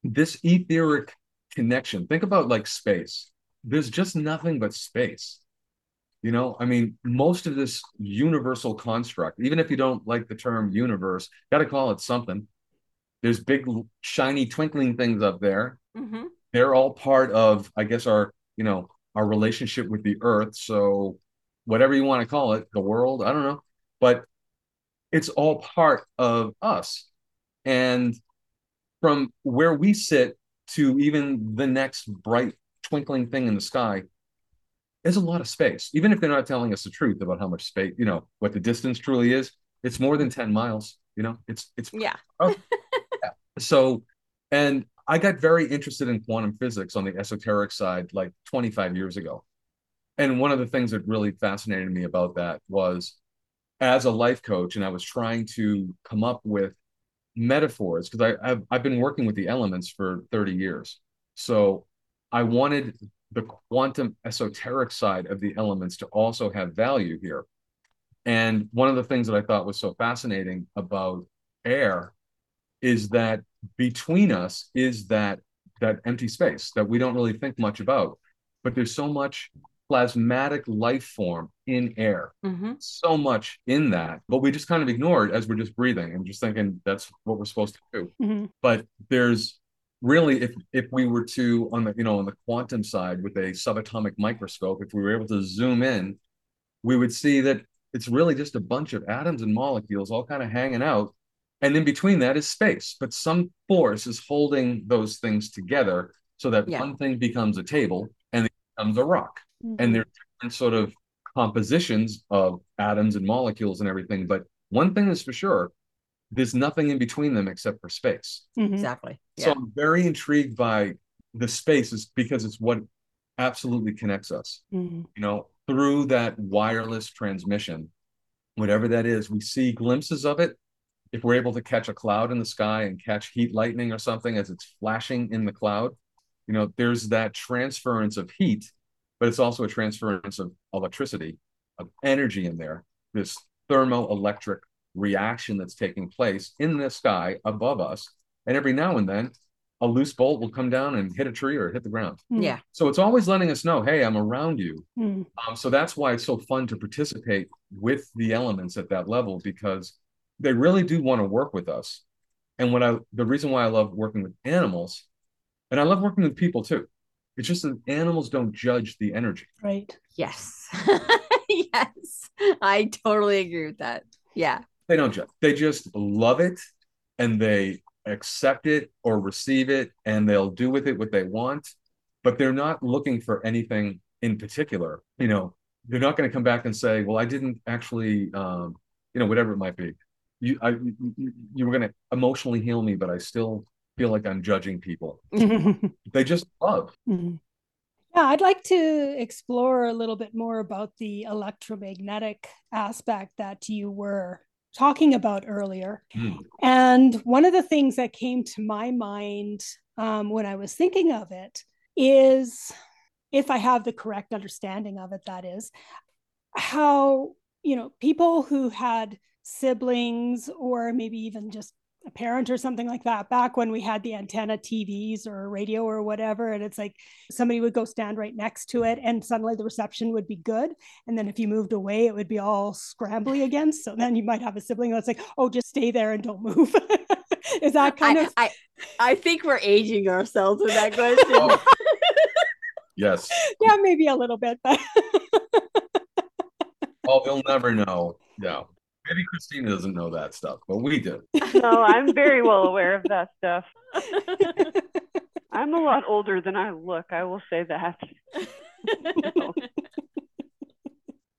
this etheric connection think about like space there's just nothing but space you know, I mean, most of this universal construct, even if you don't like the term universe, got to call it something. There's big, shiny, twinkling things up there. Mm-hmm. They're all part of, I guess, our, you know, our relationship with the earth. So whatever you want to call it, the world, I don't know. But it's all part of us. And from where we sit to even the next bright twinkling thing in the sky, there's a lot of space. Even if they're not telling us the truth about how much space, you know, what the distance truly is, it's more than 10 miles, you know, it's, it's, Yeah. oh, yeah. So, and I got very interested in quantum physics on the esoteric side like 25 years ago. And one of the things that really fascinated me about that was as a life coach, and I was trying to come up with metaphors because I've, I've been working with the elements for 30 years. So I wanted the quantum esoteric side of the elements to also have value here. And one of the things that I thought was so fascinating about air is that between us is that that empty space that we don't really think much about. But there's so much plasmatic life form in air, Mm-hmm. so much in that, but we just kind of ignore it as we're just breathing and just thinking that's what we're supposed to do Mhm. but there's really if if we were to on the you know on the quantum side with a subatomic microscope if we were able to zoom in we would see that it's really just a bunch of atoms and molecules all kind of hanging out and in between that is space but some force is holding those things together so that Yeah. one thing becomes a table and it becomes a rock Mhm. and there's different sort of compositions of atoms and molecules and everything but one thing is for sure there's nothing in between them except for space Mhm. Exactly. so I'm very intrigued by the space is because it's what absolutely connects us. Mhm. You know, through that wireless transmission, whatever that is, we see glimpses of it. If we're able to catch a cloud in the sky and catch heat lightning or something as it's flashing in the cloud, you know, there's that transference of heat, but it's also a transference of electricity, of energy in there. This thermoelectric reaction that's taking place in the sky above us. And every now and then, a loose bolt will come down and hit a tree or hit the ground. Yeah. So it's always letting us know, hey, I'm around you. Mhm. Um, so that's why it's so fun to participate with the elements at that level because they really do want to work with us. And what I the reason why I love working with animals, and I love working with people too. It's just that animals don't judge the energy. Right. Yes. yes. I totally agree with that. Yeah. They don't judge. They just love it and they accept it or receive it and they'll do with it what they want, but they're not looking for anything in particular. You know, they're not going to come back and say, "Well, I didn't actually um, you know, whatever it might be. You I you, were going to emotionally heal me, but I still feel like I'm judging people." They just love. Mhm. Yeah, I'd like to explore a little bit more about the electromagnetic aspect that you were talking about earlier. Mm. And one of the things that came to my mind um, when I was thinking of it is, if I have the correct understanding of it, that is, how, you know, people who had siblings or maybe even just a parent or something like that back when we had the antenna TVs or radio or whatever. And it's like somebody would go stand right next to it and suddenly the reception would be good. And then if you moved away, it would be all scrambly again. So then you might have a sibling that's like, oh, just stay there and don't move. Is that kind I, of I I think we're aging ourselves with that question. Oh. Yes. yeah, maybe a little bit, but Oh, they'll never know. No. Maybe Christina doesn't know that stuff, but we do. No, I'm very well aware of that stuff. I'm a lot older than I look. I will say that.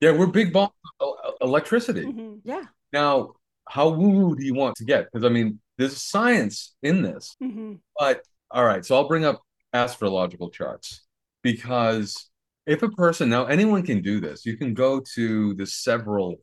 Yeah, we're big balls of el- electricity. Mhm, yeah. Now, how woo do you want to get? Because I mean, there's science in this. mhm, But all right, so I'll bring up astrological charts because if a person now anyone can do this, you can go to the several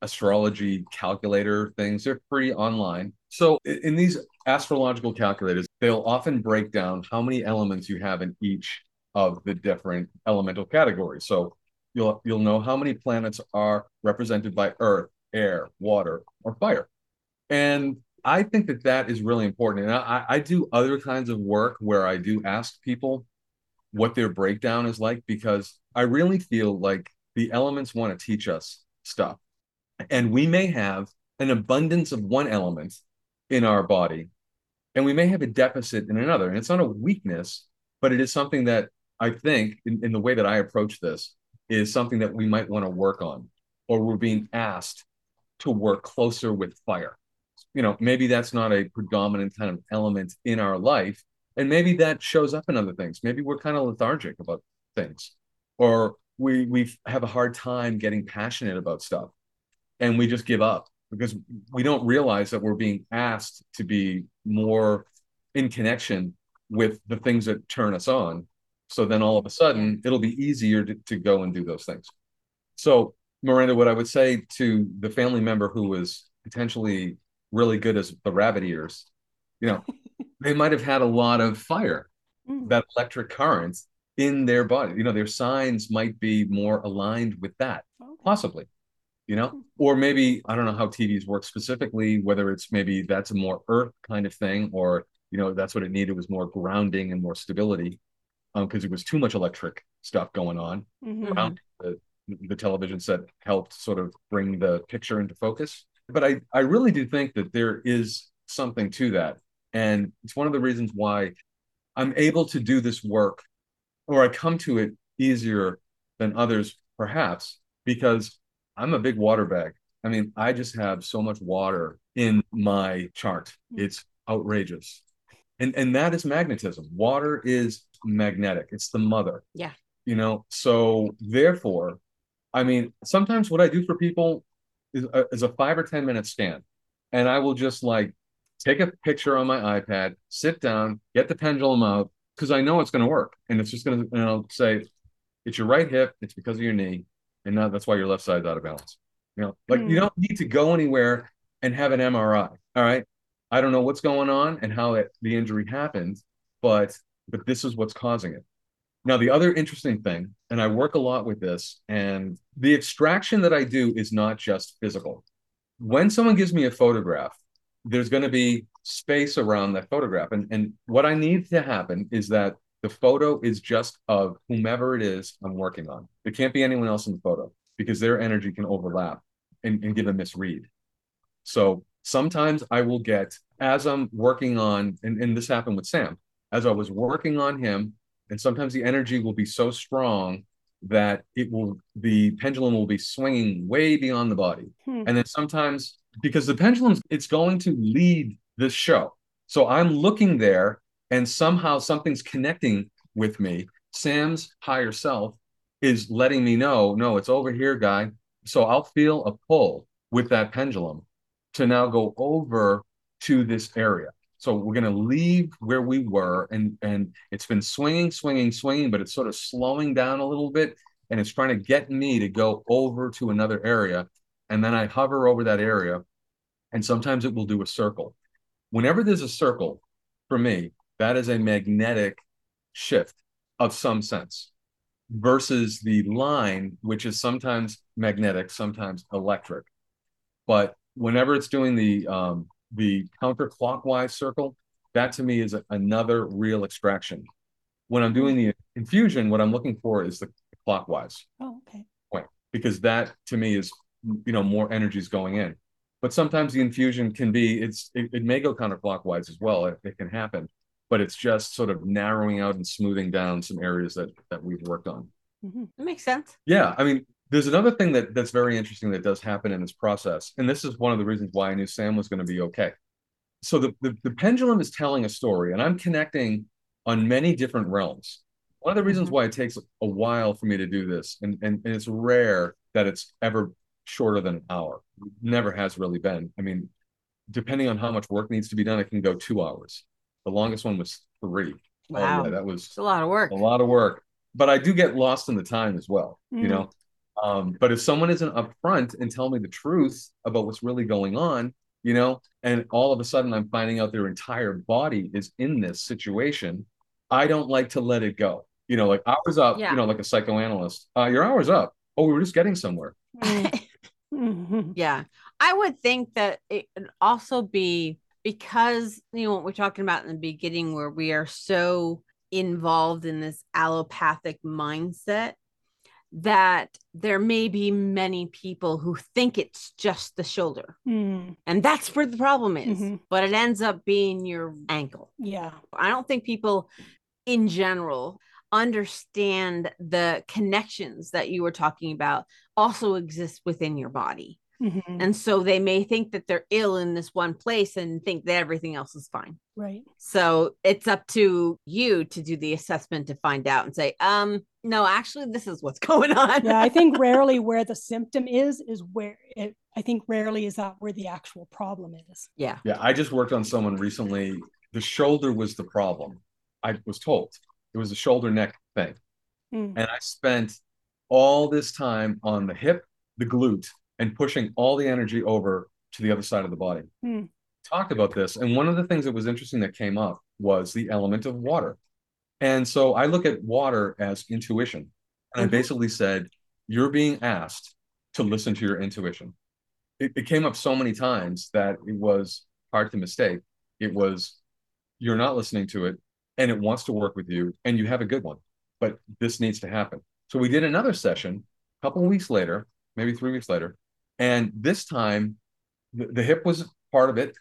astrology calculator things. They're free online. So in these astrological calculators, they'll often break down how many elements you have in each of the different elemental categories. So you'll you'll know how many planets are represented by earth, air, water, or fire. And I think that that is really important. And I, I do other kinds of work where I do ask people what their breakdown is like because I really feel like the elements want to teach us stuff. And we may have an abundance of one element in our body, and we may have a deficit in another. And it's not a weakness, but it is something that I think, in, in the way that I approach this, is something that we might want to work on, or we're being asked to work closer with fire. You know, maybe that's not a predominant kind of element in our life. And maybe that shows up in other things. Maybe we're kind of lethargic about things, or we we have a hard time getting passionate about stuff, and we just give up because we don't realize that we're being asked to be more in connection with the things that turn us on. So then all of a sudden, it'll be easier to, to go and do those things. So, Miranda, what I would say to the family member who was potentially really good as the rabbit ears, you know, they might have had a lot of fire, Mm. that electric current in their body. You know, their signs might be more aligned with that, Okay. possibly, you know, or maybe I don't know how TVs work specifically, whether it's maybe that's a more earth kind of thing, or you know, that's what it needed was more grounding and more stability, because it was too much electric stuff going on Mhm. around the, the television set helped sort of bring the picture into focus. But I, I really do think that there is something to that. And it's one of the reasons why I'm able to do this work or I come to it easier than others, perhaps, because I'm a big water bag. I mean, I just have so much water in my chart. Hmm. It's outrageous. And and that is magnetism. Water is magnetic. It's the mother. Yeah. You know, so therefore, I mean, sometimes what I do for people is a, is a five or 10 minute scan. And I will just like take a picture on my iPad, sit down, get the pendulum out, because I know it's going to work. And it's just going to, and I'll say, it's your right hip, it's because of your knee. And now that's why your left side's out of balance. You know, like you Hmm. don't need to go anywhere and have an MRI. All right. I don't know what's going on and how it, the injury happened, but but this is what's causing it. Now, the other interesting thing, and I work a lot with this, and the extraction that I do is not just physical. When someone gives me a photograph, there's going to be space around that photograph. And, and what I need to happen is that the photo is just of whomever it is I'm working on. There can't be anyone else in the photo because their energy can overlap and, and give a misread. So sometimes I will get, as I'm working on, and, and this happened with Sam, as I was working on him, and sometimes the energy will be so strong that it will, the pendulum will be swinging way beyond the body. Hmm. And then sometimes, because the pendulum, it's going to lead the show. So I'm looking there and somehow something's connecting with me. Sam's higher self is letting me know, no, it's over here, guy. So I'll feel a pull with that pendulum to now go over to this area. So we're going to leave where we were, and and it's been swinging, swinging, swinging, but it's sort of slowing down a little bit, and it's trying to get me to go over to another area, and then I hover over that area, and sometimes it will do a circle. Whenever there's a circle, for me, that is a magnetic shift of some sense versus the line, which is sometimes magnetic, sometimes electric. But whenever it's doing the um, the counterclockwise circle, that to me is a, another real extraction. When I'm doing the infusion, what I'm looking for is the clockwise Oh, okay. Point because that to me is you know more energy is going in. But sometimes the infusion can be it's it, it may go counterclockwise as well. It, it can happen, but it's just sort of narrowing out and smoothing down some areas that that we've worked on. Mhm. That makes sense. Yeah, I mean, there's another thing that that's very interesting that does happen in this process, and this is one of the reasons why I knew Sam was going to be okay. So the, the the pendulum is telling a story, and I'm connecting on many different realms. One of the reasons Mhm. why it takes a while for me to do this, and, and and it's rare that it's ever shorter than an hour. Never has really been. I mean, depending on how much work needs to be done, it can go two hours. The longest one was three. Oh, Wow. yeah, that was It's a lot of work. a lot of work but i do get lost in the time as well you Mm. know um, but if someone isn't upfront and tell me the truth about what's really going on you know and all of a sudden i'm finding out their entire body is in this situation i don't like to let it go you know like hours up Yeah. you know like a psychoanalyst uh, your hours up oh we were just getting somewhere Mm. Yeah. I would think that it would also be because, you know, what we're talking about in the beginning, where we are so involved in this allopathic mindset that there may be many people who think it's just the shoulder. Mm. And that's where the problem is. Mhm. But it ends up being your ankle. Yeah. I don't think people in general understand the connections that you were talking about also exist within your body. Mm-hmm. And so they may think that they're ill in this one place and think that everything else is fine. Right. So it's up to you to do the assessment to find out and say, um, no, actually, this is what's going on. yeah, I think rarely where the symptom is is where it. I think rarely is that where the actual problem is. Yeah. Yeah. I just worked on someone recently. The shoulder was the problem. I was told it was a shoulder neck thing. Mm. And I spent all this time on the hip, the glute, and pushing all the energy over to the other side of the body. Mm. Talked about this. And one of the things that was interesting that came up was the element of water. And so I look at water as intuition. And mm-hmm. I basically said, you're being asked to listen to your intuition. It, it came up so many times that it was hard to mistake. It was, you're not listening to it and it wants to work with you and you have a good one, but this needs to happen. So we did another session a couple of weeks later, maybe three weeks later. And this time the, the hip was part of it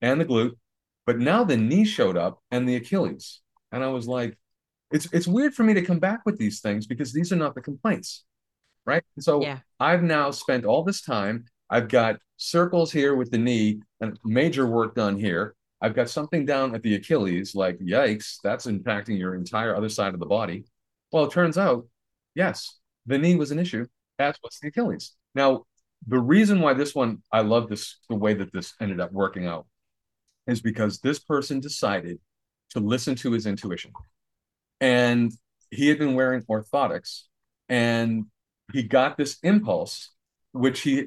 and the glute, but now the knee showed up and the Achilles. And I was like, it's it's weird for me to come back with these things because these are not the complaints. Right. so yeah. I've now spent all this time. I've got circles here with the knee and major work done here. I've got something down at the Achilles, like, yikes, that's impacting your entire other side of the body. Well, it turns out, yes, the knee was an issue, as was the Achilles. Now, the reason why this one, I love this, the way that this ended up working out, is because this person decided to listen to his intuition. And he had been wearing orthotics and he got this impulse, which he,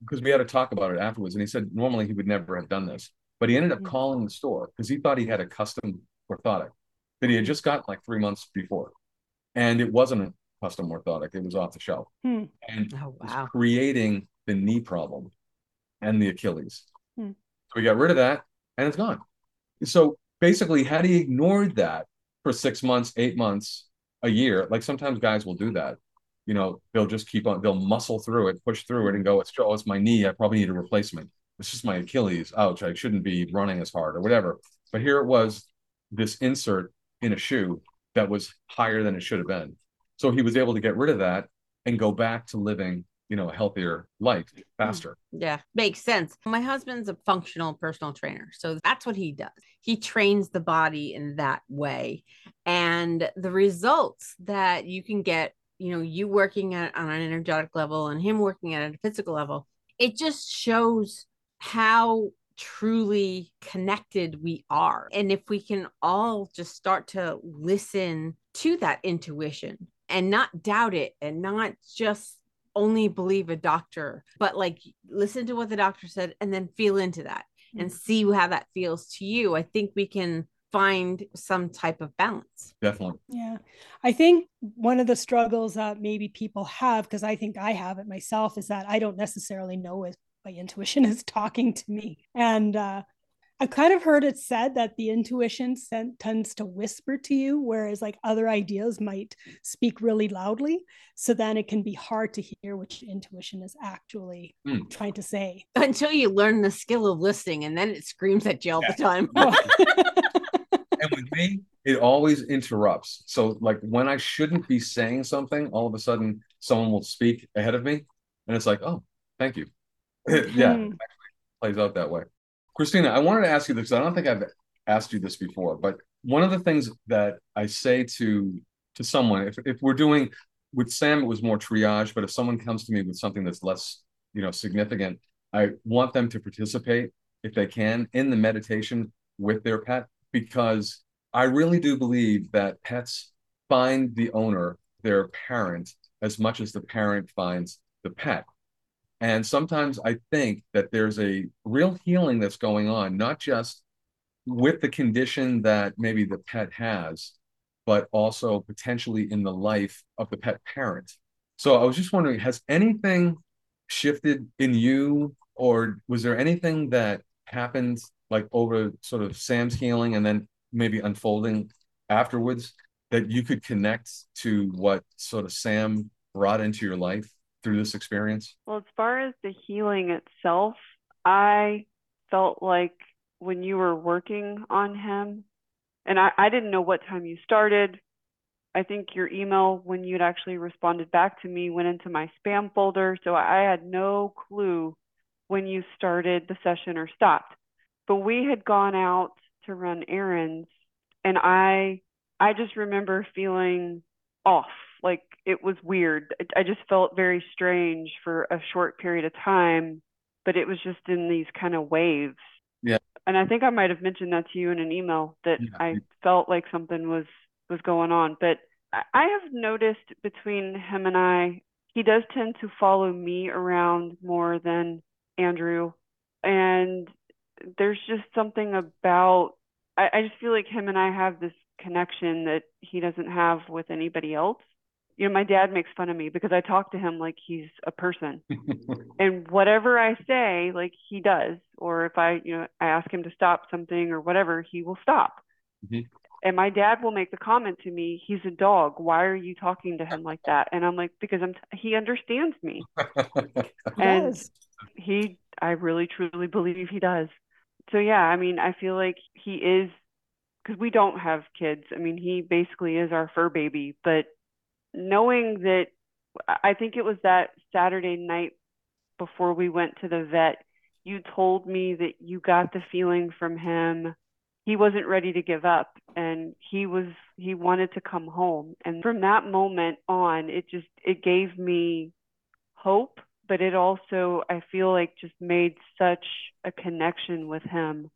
because we had to talk about it afterwards. And he said, normally he would never have done this but he ended up mm. calling the store because he thought he had a custom orthotic that he had just gotten like three months before. And it wasn't custom orthotic, it was off the shelf. Hmm. And oh, wow. creating the knee problem and the Achilles. Hmm. So we got rid of that and it's gone. So basically, had he ignored that for six months, eight months, a year, like sometimes guys will do that. You know, they'll just keep on, they'll muscle through it, push through it, and go, it's, oh, it's my knee. I probably need a replacement it's just my Achilles. Ouch, I shouldn't be running as hard or whatever. But here it was, this insert in a shoe that was higher than it should have been. So he was able to get rid of that and go back to living, you know, a healthier life mm-hmm. faster. Yeah, makes sense. My husband's a functional personal trainer. So that's what he does. He trains the body in that way. And the results that you can get, you know, you working at on an energetic level and him working at a physical level, it just shows how truly connected we are. And if we can all just start to listen to that intuition and not doubt it and not just only believe a doctor, but like listen to what the doctor said and then feel into that mm-hmm. and see how that feels to you, I think we can find some type of balance. Definitely. Yeah. I think one of the struggles that maybe people have, because I think I have it myself, is that I don't necessarily know if my intuition is talking to me. And uh, I've kind of heard it said that the intuition sent, tends to whisper to you, whereas like other ideas might speak really loudly. So then it can be hard to hear which intuition is actually mm. trying to say. Until you learn the skill of listening, and then it screams at you all yeah. the time. and with me, it always interrupts. So, like when I shouldn't be saying something, all of a sudden someone will speak ahead of me, and it's like, oh, thank you. yeah, mm. plays out that way. Christina, I wanted to ask you this. I don't think I've asked you this before, but one of the things that I say to to someone, if if we're doing with Sam, it was more triage, but if someone comes to me with something that's less, you know, significant, I want them to participate if they can in the meditation with their pet because I really do believe that pets find the owner their parent as much as the parent finds the pet. And sometimes I think that there's a real healing that's going on, not just with the condition that maybe the pet has, but also potentially in the life of the pet parent. So I was just wondering, has anything shifted in you, or was there anything that happened like over sort of Sam's healing and then maybe unfolding afterwards that you could connect to what sort of Sam brought into your life? Through this experience? Well, as far as the healing itself, I felt like when you were working on him, and I, I didn't know what time you started. I think your email, when you'd actually responded back to me, went into my spam folder. So I had no clue when you started the session or stopped. But we had gone out to run errands and I I just remember feeling off. Like it was weird. I just felt very strange for a short period of time, but it was just in these kind of waves. Yeah. And I think I might have mentioned that to you in an email that Yeah. I felt like something was was going on. But I I have noticed between him and I, he does tend to follow me around more than Andrew. And there's just something about I, I just feel like him and I have this connection that he doesn't have with anybody else. You know, my dad makes fun of me because I talk to him like he's a person. and whatever I say, like he does, or if I, you know, I ask him to stop something or whatever, he will stop. Mhm. And my dad will make the comment to me, "He's a dog. Why are you talking to him like that?" And I'm like, "Because I'm t- he understands me." And Yes. he I really truly believe he does. So yeah, I mean, I feel like he is because we don't have kids. I mean, he basically is our fur baby, but knowing that I think it was that Saturday night before we went to the vet, you told me that you got the feeling from him he wasn't ready to give up and he was he wanted to come home. And from that moment on, it just it gave me hope, but it also I feel like just made such a connection with him.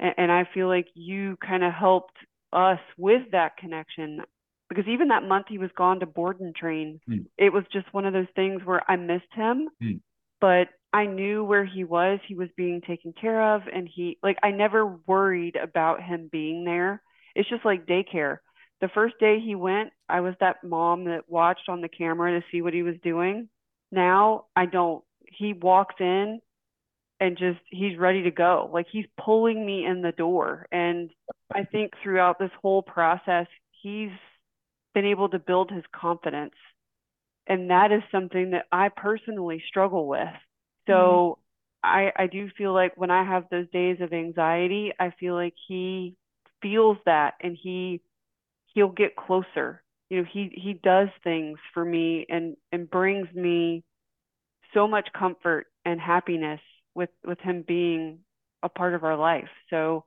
And, and I feel like you kind of helped us with that connection because even that month he was gone to board and train, Hmm. it was just one of those things where I missed him, Hmm. but I knew where he was. He was being taken care of, and he like I never worried about him being there. It's just like daycare. The first day he went, I was that mom that watched on the camera to see what he was doing. Now I don't. He walks in and just he's ready to go. Like he's pulling me in the door. And I think throughout this whole process, he's been able to build his confidence. And that is something that I personally struggle with. So mm-hmm. I I do feel like when I have those days of anxiety, I feel like he feels that and he he'll get closer. You know, he he does things for me and and brings me so much comfort and happiness with with him being a part of our life. So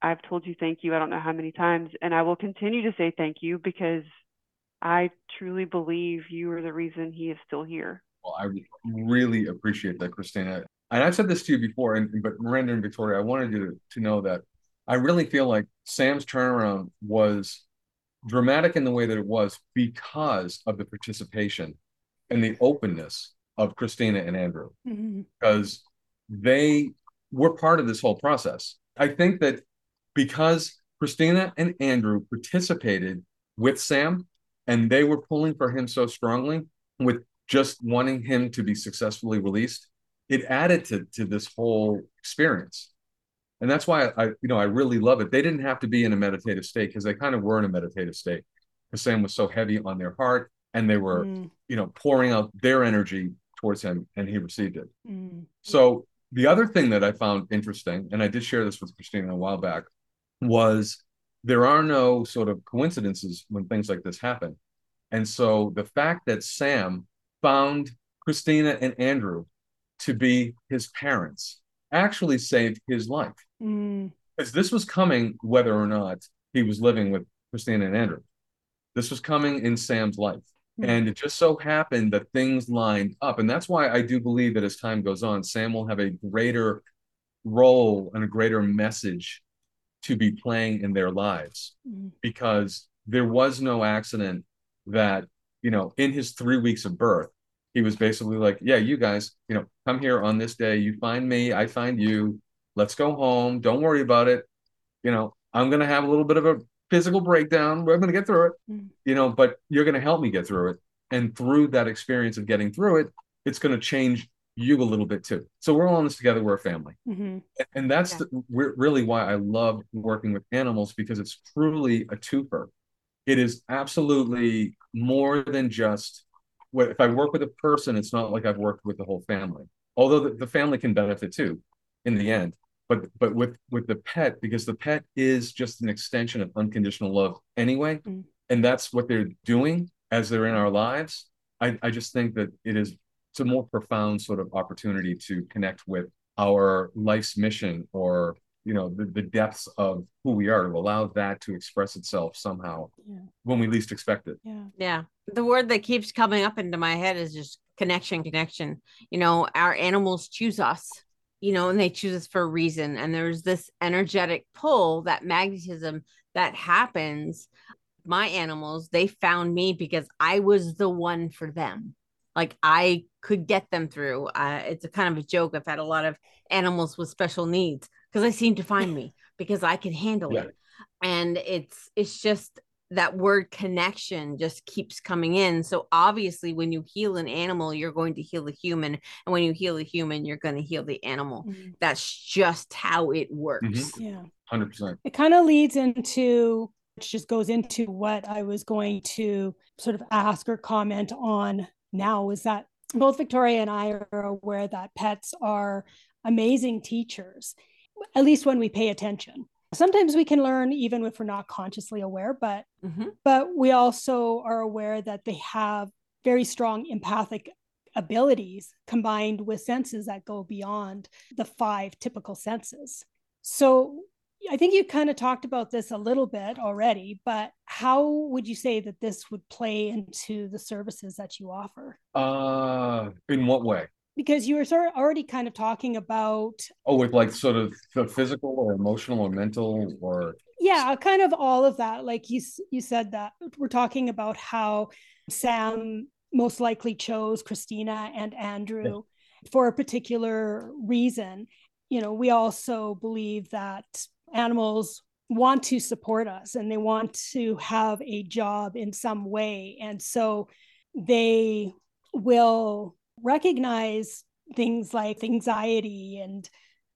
I've told you thank you I don't know how many times and I will continue to say thank you because I truly believe you are the reason he is still here. Well, I really appreciate that, Christina. And I've said this to you before, and but Miranda and Victoria, I wanted you to, to know that I really feel like Sam's turnaround was dramatic in the way that it was because of the participation and the openness of Christina and Andrew, Mhm. because they were part of this whole process. I think that because Christina and Andrew participated with Sam and they were pulling for him so strongly with just wanting him to be successfully released, it added to, to this whole experience. And that's why I, you know, I really love it. They didn't have to be in a meditative state because they kind of were in a meditative state because Sam was so heavy on their heart and they were, Mm, you know, pouring out their energy towards him and he received it. mm, So the other thing that I found interesting, and I did share this with Christina a while back, was there are no sort of coincidences when things like this happen. And so the fact that Sam found Christina and Andrew to be his parents actually saved his life. mm, Because this was coming whether or not he was living with Christina and Andrew. This was coming in Sam's life. Hmm. And it just so happened that things lined up. And that's why I do believe that as time goes on, Sam will have a greater role and a greater message to be playing in their lives mm, because there was no accident that, you know, in his three weeks of birth, he was basically like, yeah, you guys, you know, come here on this day. You find me, I find you. Let's go home. Don't worry about it. You know, I'm going to have a little bit of a physical breakdown. We're going to get through it, Mm. you know, but you're going to help me get through it. And through that experience of getting through it, it's going to change you a little bit too. So we're all in this together. We're a family. mhm. And that's Yeah. the, really why I love working with animals because it's truly a twofer. It is absolutely more than just what if I work with a person, it's not like I've worked with the whole family. Although the, the family can benefit too in the end. But but with with the pet, because the pet is just an extension of unconditional love anyway, Mm. and that's what they're doing as they're in our lives, I, I just think that it is it's a more profound sort of opportunity to connect with our life's mission or you know the, the depths of who we are to allow that to express itself somehow Yeah. when we least expect it Yeah. Yeah. The word that keeps coming up into my head is just connection, connection. You know, our animals choose us, you know, and they choose us for a reason. And there's this energetic pull, that magnetism that happens. My animals, they found me because I was the one for them. Like I could get them through. Uh, it's a kind of a joke. I've had a lot of animals with special needs because they seem to find me because I can handle Yeah. it. And it's it's just that word connection just keeps coming in. So obviously, when you heal an animal, you're going to heal a human, and when you heal a human, you're going to heal the animal. Mhm. That's just how it works. Mhm. Yeah. 100% it kind of leads into which just goes into what I was going to sort of ask or comment on now is that both Victoria and I are aware that pets are amazing teachers, at least when we pay attention. Sometimes we can learn even if we're not consciously aware, but Mhm. but we also are aware that they have very strong empathic abilities combined with senses that go beyond the five typical senses. So I think you kind of talked about this a little bit already, but how would you say that this would play into the services that you offer? uh in what way Because you were sort of already kind of talking about, oh with like sort of the physical or emotional or mental or yeah, kind of all of that. Like you, you said that we're talking about how Sam most likely chose Christina and Andrew for a particular reason. You know, we also believe that animals want to support us and they want to have a job in some way. And so they will recognize things like anxiety and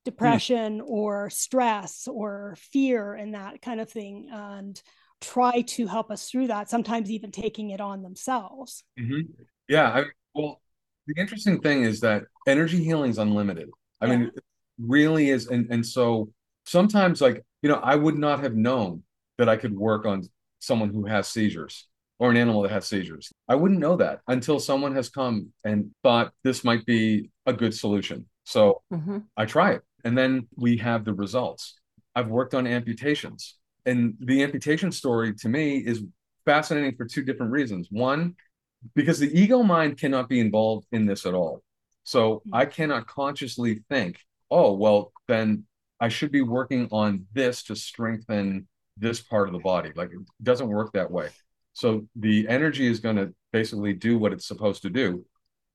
depression or stress or fear and that kind of thing and try to help us through that sometimes even taking it on themselves Mhm. Yeah, I well, the interesting thing is that energy healing is unlimited. I mean, it really is, and and so sometimes, like you know, I would not have known that I could work on someone who has seizures or an animal that has seizures. I wouldn't know that until someone has come and thought this might be a good solution. So Mhm. I try it, and then we have the results. I've worked on amputations, and the amputation story to me is fascinating for two different reasons. One, because the ego mind cannot be involved in this at all. So I cannot consciously think, oh, well, then I should be working on this to strengthen this part of the body. Like it doesn't work that way. So the energy is going to basically do what it's supposed to do.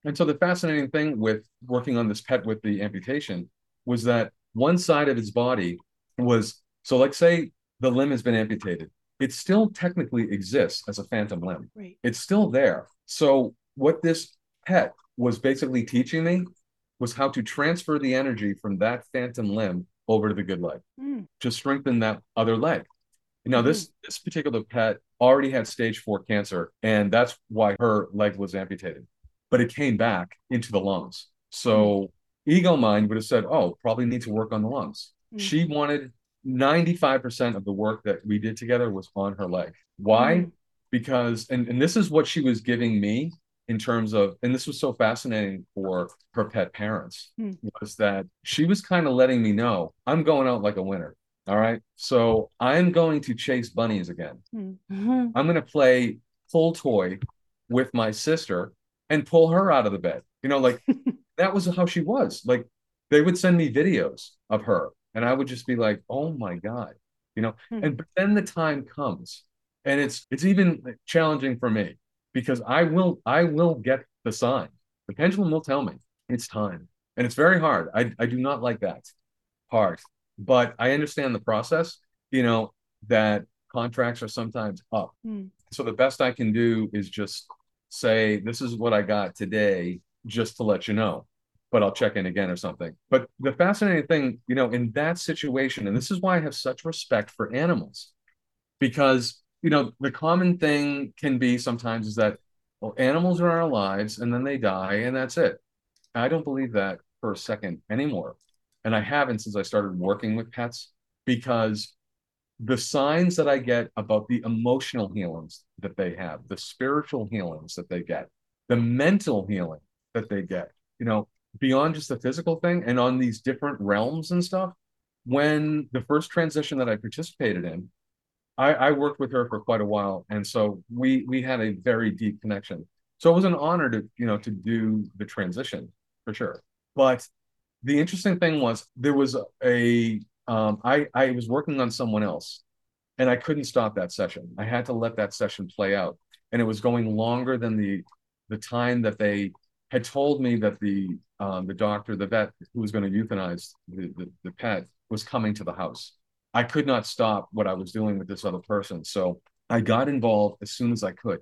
And so the fascinating thing with working on this pet with the amputation was that one side of his body was so like say the limb has been amputated. It still technically exists as a phantom limb right it's still there. So what this pet was basically teaching me was how to transfer the energy from that phantom limb over to the good leg Mm, to strengthen that other leg. Now this this particular pet already had stage 4 cancer and that's why her leg was amputated. But it came back into the lungs. So ego mind would have said, "Oh, probably need to work on the lungs." Mm. She wanted 95% of the work that we did together was on her leg. Why? Mm. because and, and this is what she was giving me in terms of and this was so fascinating for her pet parents Hmm. was that she was kind of letting me know i'm going out like a winner all right so i'm going to chase bunnies again Mhm. i'm going to play full toy with my sister and pull her out of the bed you know like that was how she was like they would send me videos of her and i would just be like oh my god you know Hmm. and but then the time comes and it's it's even challenging for me because i will i will get the sign the pendulum will tell me it's time and it's very hard i, I do not like that part but i understand the process you know that contracts are sometimes up Hmm. so the best i can do is just say this is what i got today just to let you know but I'll check in again or something. But the fascinating thing, you know, in that situation, and this is why I have such respect for animals, because, you know, the common thing can be sometimes is that, well, animals are in our lives and then they die and that's it. I don't believe that for a second anymore. And I haven't since I started working with pets because the signs that I get about the emotional healings that they have, the spiritual healings that they get, the mental healing that they get, you know, beyond just the physical thing and on these different realms and stuff. When the first transition that I participated in, I, I worked with her for quite a while. And so we we had a very deep connection. So it was an honor to, you know, to do the transition for sure. But the interesting thing was there was a um, I I was working on someone else, and I couldn't stop that session. I had to let that session play out, and it was going longer than the the time that they had told me that the um, the doctor, the vet who was going to euthanize the, the, the pet, was coming to the house. I could not stop what I was doing with this other person, so I got involved as soon as I could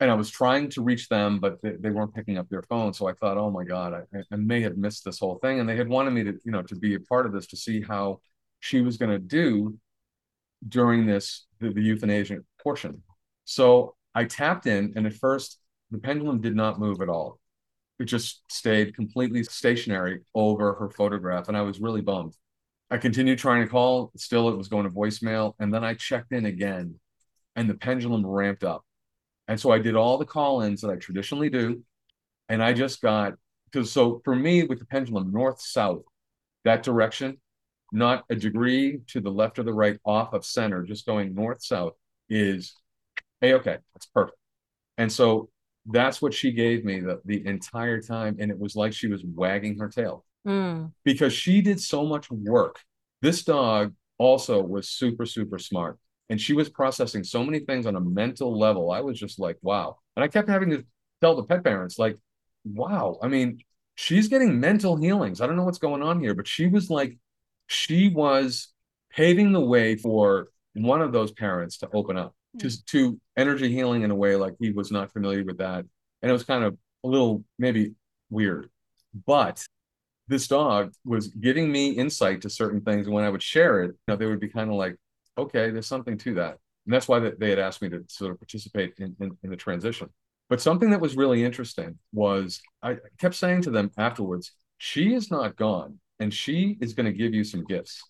and I was trying to reach them, but they, they weren't picking up their phone. So I thought, oh my God, I, I may have missed this whole thing. And they had wanted me to, you know, to be a part of this to see how she was going to do during this the, the euthanasia portion. So I tapped in, and at first the pendulum did not move at all. It just stayed completely stationary over her photograph, and I was really bummed. I continued trying to call. Still, it was going to voicemail, and then I checked in again, and the pendulum ramped up and so I did all the call ins that I traditionally do. And I just got, because so for me with the pendulum, north south, that direction, not a degree to the left or the right off of center, just going north south is a okay. That's perfect. And so that's what she gave me the, the entire time. And it was like she was wagging her tail mm. because she did so much work. This dog also was super, super smart and she was processing so many things on a mental level. I was just like, wow. And I kept having to tell the pet parents, like, wow, I mean, she's getting mental healings. I don't know what's going on here, but she was like, she was paving the way for one of those parents to open up to, hmm. to energy healing in a way like he was not familiar with that. And it was kind of a little maybe weird. But this dog was giving me insight to certain things. And when I would share it, you know, they would be kind of like, okay, there's something to that. And that's why they had asked me to sort of participate in, in, in the transition. But something that was really interesting was I kept saying to them afterwards, she is not gone and she is going to give you some gifts.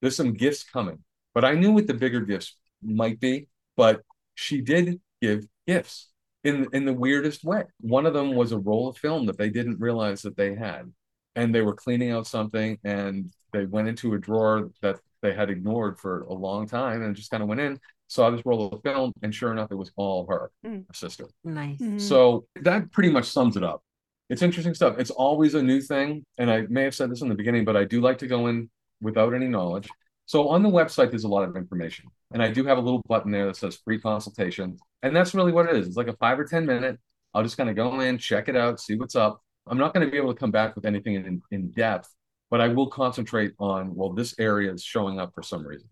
There's some gifts coming. But I knew what the bigger gifts might be, but she did give gifts in in the weirdest way. One of them was a roll of film that they didn't realize that they had. And they were cleaning out something and they went into a drawer that they had ignored for a long time and just kind of went in, saw this roll of film, and sure enough, it was all her, mm. her sister. Nice. Mm-hmm. So that pretty much sums it up. It's interesting stuff. It's always a new thing. And I may have said this in the beginning, but I do like to go in without any knowledge. So on the website, there's a lot of information. And I do have a little button there that says free consultation. And that's really what it is. It's like a five or 10 minute. I'll just kind of go in, check it out, see what's up. I'm not going to be able to come back with anything in, in depth but I will concentrate on, well, this area is showing up for some reason.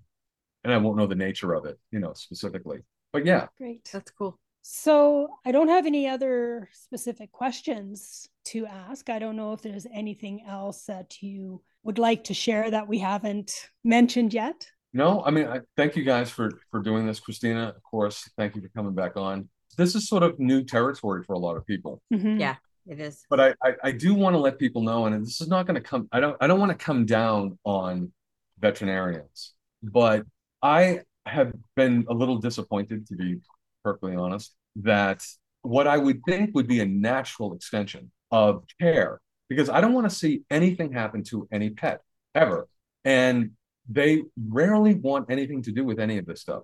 And I won't know the nature of it, you know, specifically. But yeah. Great. That's cool. So I don't have any other specific questions to ask. I don't know if there's anything else that you would like to share that we haven't mentioned yet. No, I mean, I thank you guys for for doing this, Christina. Of course, thank you for coming back on. This is sort of new territory for a lot of people. Mm-hmm. Yeah it is. But I, I, I do want to let people know and this is not going to come i don't i don't want to come down on veterinarians but i have been a little disappointed to be perfectly honest that what i would think would be a natural extension of care because i don't want to see anything happen to any pet ever. And they rarely want anything to do with any of this stuff.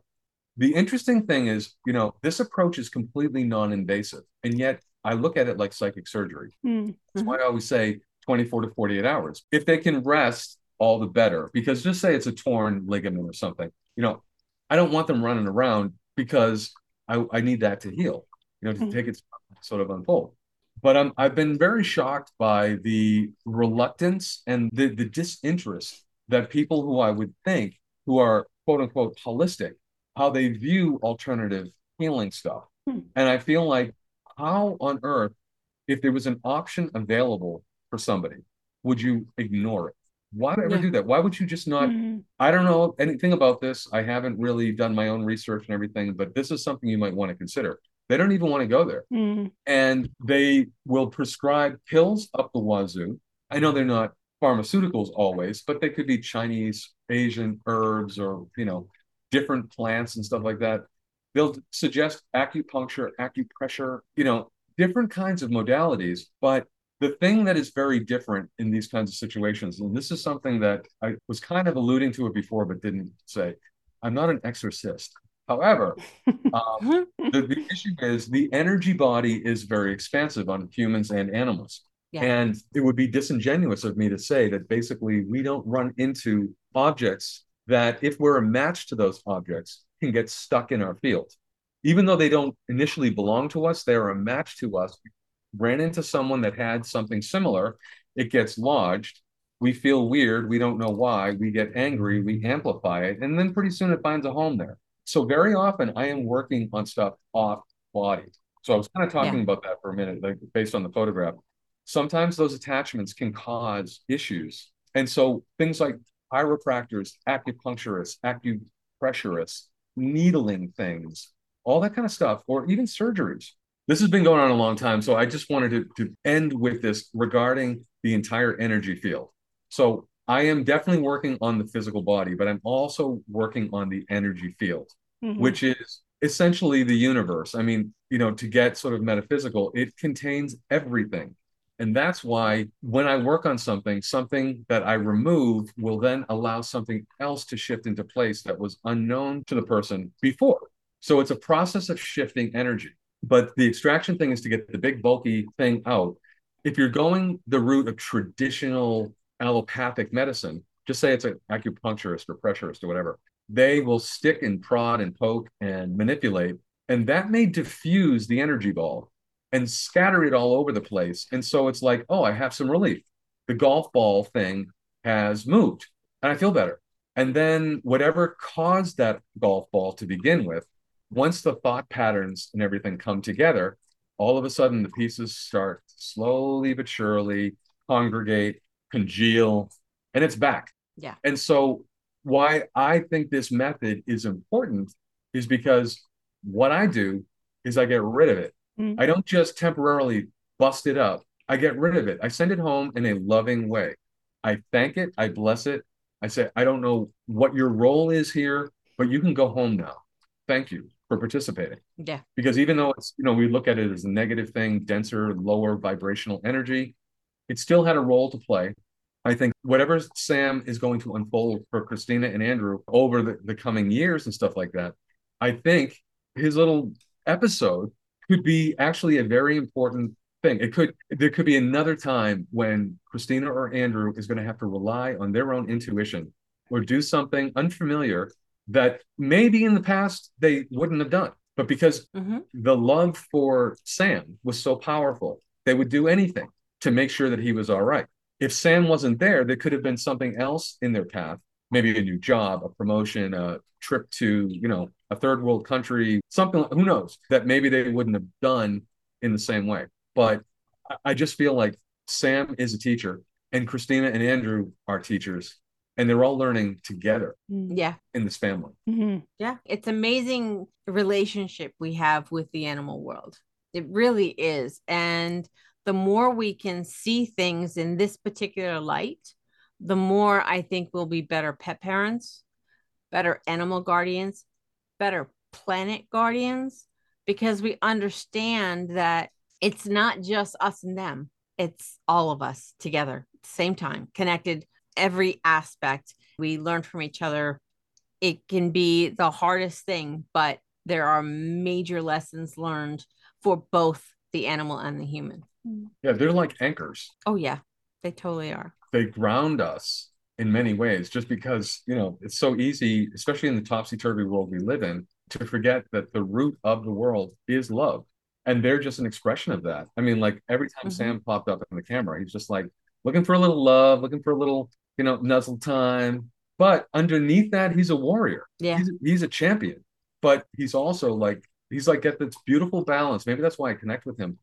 The interesting thing is you know this approach is completely non-invasive and yet I look at it like psychic surgery. Mm-hmm. That's why I always say 24 to 48 hours. If they can rest, all the better. Because just say it's a torn ligament or something, you know, I don't want them running around because I, I need that to heal, you know, to mm-hmm. take it sort of unfold. But um, I've been very shocked by the reluctance and the, the disinterest that people who I would think who are quote unquote holistic, how they view alternative healing stuff. Hmm. And I feel like how on earth, if there was an option available for somebody, would you ignore it? Why would ever yeah. do that? Why would you just not? Mm-hmm. I don't know anything about this. I haven't really done my own research and everything, but this is something you might want to consider. They don't even want to go there. Mm-hmm. And they will prescribe pills up the wazoo. I know they're not pharmaceuticals always, but they could be Chinese, Asian herbs, or, you know, different plants and stuff like that. They'll suggest acupuncture, acupressure, you know, different kinds of modalities. But the thing that is very different in these kinds of situations, and this is something that I was kind of alluding to it before, but didn't say, I'm not an exorcist. However, um, the, the, issue is the energy body is very expansive on humans and animals. Yeah. And it would be disingenuous of me to say that basically we don't run into objects that, if we're a match to those objects, can get stuck in our field. Even though they don't initially belong to us, they are a match to us. Ran into someone that had something similar, it gets lodged. We feel weird. We don't know why. We get angry. We amplify it. And then pretty soon it finds a home there. So very often I am working on stuff off body. So I was kind of talking yeah. about that for a minute, like based on the photograph. Sometimes those attachments can cause issues. And so things like chiropractors, acupuncturists, acupressurists, needling things, all that kind of stuff, or even surgeries. This has been going on a long time. So I just wanted to, to end with this regarding the entire energy field. So I am definitely working on the physical body, but I'm also working on the energy field, mm-hmm. which is essentially the universe. I mean, you know, to get sort of metaphysical, it contains everything. And that's why when I work on something, something that I remove will then allow something else to shift into place that was unknown to the person before. So it's a process of shifting energy. But the extraction thing is to get the big, bulky thing out. If you're going the route of traditional allopathic medicine, just say it's an acupuncturist or pressurist or whatever, they will stick and prod and poke and manipulate. And that may diffuse the energy ball and scatter it all over the place. And so it's like, oh, I have some relief. The golf ball thing has moved and I feel better. And then whatever caused that golf ball to begin with, once the thought patterns and everything come together, all of a sudden the pieces start slowly but surely congregate congeal, and it's back. Yeah. And so, why I think this method is important is because what I do is I get rid of it. Mm. I don't just temporarily bust it up, I get rid of it. I send it home in a loving way. I thank it, I bless it. I say, I don't know what your role is here, but you can go home now. Thank you for participating. Yeah. Because even though it's, you know, we look at it as a negative thing, denser, lower vibrational energy, it still had a role to play. I think whatever Sam is going to unfold for Christina and Andrew over the, the coming years and stuff like that, I think his little episode could be actually a very important thing. It could there could be another time when Christina or Andrew is going to have to rely on their own intuition or do something unfamiliar that maybe in the past they wouldn't have done. But because mm-hmm. the love for Sam was so powerful, they would do anything to make sure that he was all right. If Sam wasn't there, there could have been something else in their path, maybe a new job, a promotion, a trip to, you know, a third world country, something, who knows, that maybe they wouldn't have done in the same way. But I just feel like Sam is a teacher and Christina and Andrew are teachers and they're all learning together mm. yeah in this family mm-hmm. yeah it's amazing relationship we have with the animal world it really is and the more we can see things in this particular light, the more I think we'll be better pet parents, better animal guardians, better planet guardians, because we understand that it's not just us and them, it's all of us together at the same time, connected every aspect. We learn from each other. It can be the hardest thing, but there are major lessons learned for both the animal and the human. Mm. Yeah, they're like anchors. Oh yeah, they totally are. They ground us in many ways just because, you know, it's so easy, especially in the topsy-turvy world we live in, to forget that the root of the world is love. And they're just an expression of that. I mean, like every time mm-hmm. Sam popped up in the camera, he's just like looking for a little love, looking for a little, you know, nuzzle time. But underneath that, he's a warrior. Yeah. He's, he's a champion. But he's also like, he's like got this beautiful balance. Maybe that's why I connect with him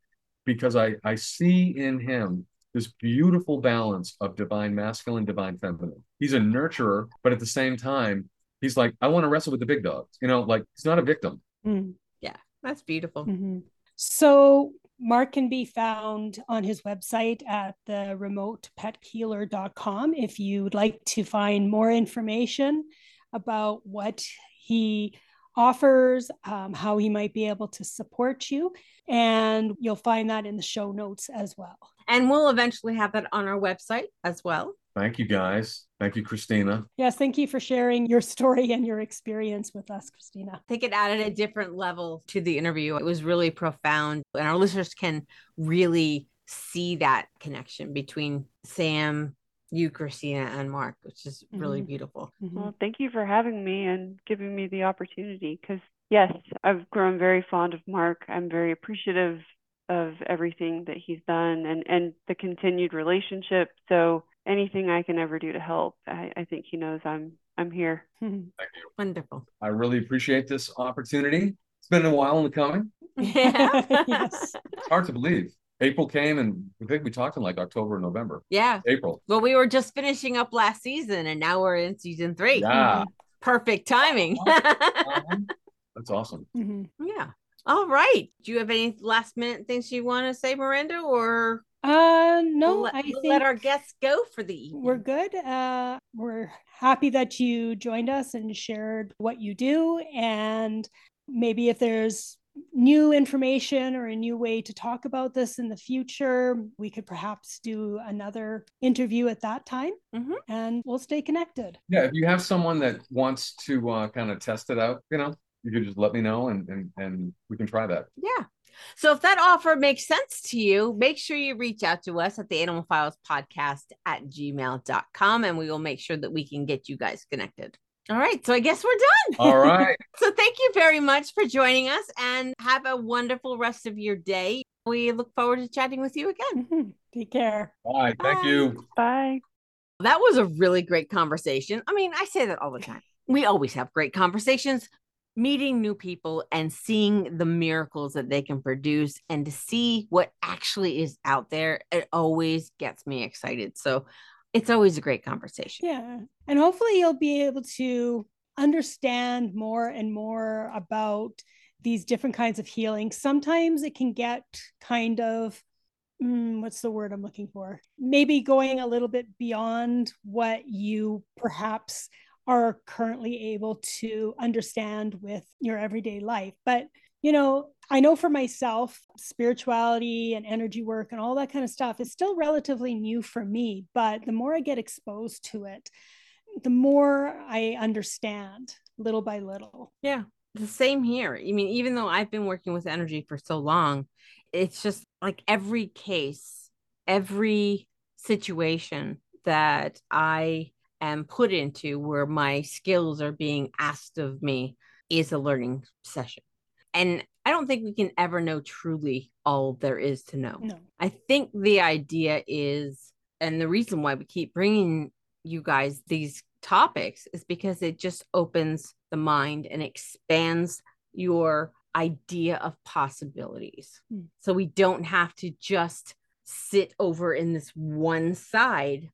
because I, I see in him this beautiful balance of divine masculine, divine feminine. He's a nurturer, but at the same time, he's like, I want to wrestle with the big dogs. You know, like he's not a victim. Mm. Yeah, that's beautiful. Mm-hmm. So Mark can be found on his website at the remotepethealer.com if you'd like to find more information about what he offers, um, how he might be able to support you. And you'll find that in the show notes as well. And we'll eventually have that on our website as well. Thank you, guys. Thank you, Christina. Yes, thank you for sharing your story and your experience with us, Christina. I think it added a different level to the interview. It was really profound, and our listeners can really see that connection between Sam, you, Christina, and Mark, which is really Mhm. beautiful. Mhm. Well, thank you for having me and giving me the opportunity because, yes, I've grown very fond of Mark. I'm very appreciative of everything that he's done and, and the continued relationship. So anything I can ever do to help, I, I think he knows I'm I'm here. Wonderful. I really appreciate this opportunity. It's been a while in the coming. Yeah. yes. It's hard to believe. April came and I think we talked in like October, or November. Yeah. April. Well, we were just finishing up last season and now we're in season three. Yeah. Perfect timing. That's awesome. Mhm. yeah. All right. Do you have any last minute things you want to say, Miranda, or Uh, no, we'll let, I we'll think let our guests go for the evening? we're good. Uh, we're happy that you joined us and shared what you do. And maybe if there's new information or a new way to talk about this in the future, we could perhaps do another interview at that time Mhm. and we'll stay connected. Yeah, if you have someone that wants to uh, kind of test it out, you know, you could just let me know and and and we can try that. Yeah. So if that offer makes sense to you, make sure you reach out to us at the Animal Files Podcast at gmail.com and we will make sure that we can get you guys connected. All right. So I guess we're done. All right. So thank you very much for joining us and have a wonderful rest of your day. We look forward to chatting with you again. Mhm. Take care. Bye. Thank you. Bye. That was a really great conversation. I mean, I say that all the time. We always have great conversations, meeting new people and seeing the miracles that they can produce and to see what actually is out there. It always gets me excited. So it's always a great conversation. Yeah. And hopefully you'll be able to understand more and more about these different kinds of healing. Sometimes it can get kind of, mm, what's the word I'm looking for? Maybe going a little bit beyond what you perhaps are currently able to understand with your everyday life. But, you know, I know for myself, spirituality and energy work and all that kind of stuff is still relatively new for me. But the more I get exposed to it, the more I understand little by little. Yeah. The same here. I mean, even though I've been working with energy for so long, it's just like every case, every situation that I am put into where my skills are being asked of me is a learning session. And I don't think we can ever know truly all there is to know. No. I think the idea is, and the reason why we keep bringing you guys these topics is because it just opens the mind and expands your idea of possibilities. Hmm. So we don't have to just sit over in this one side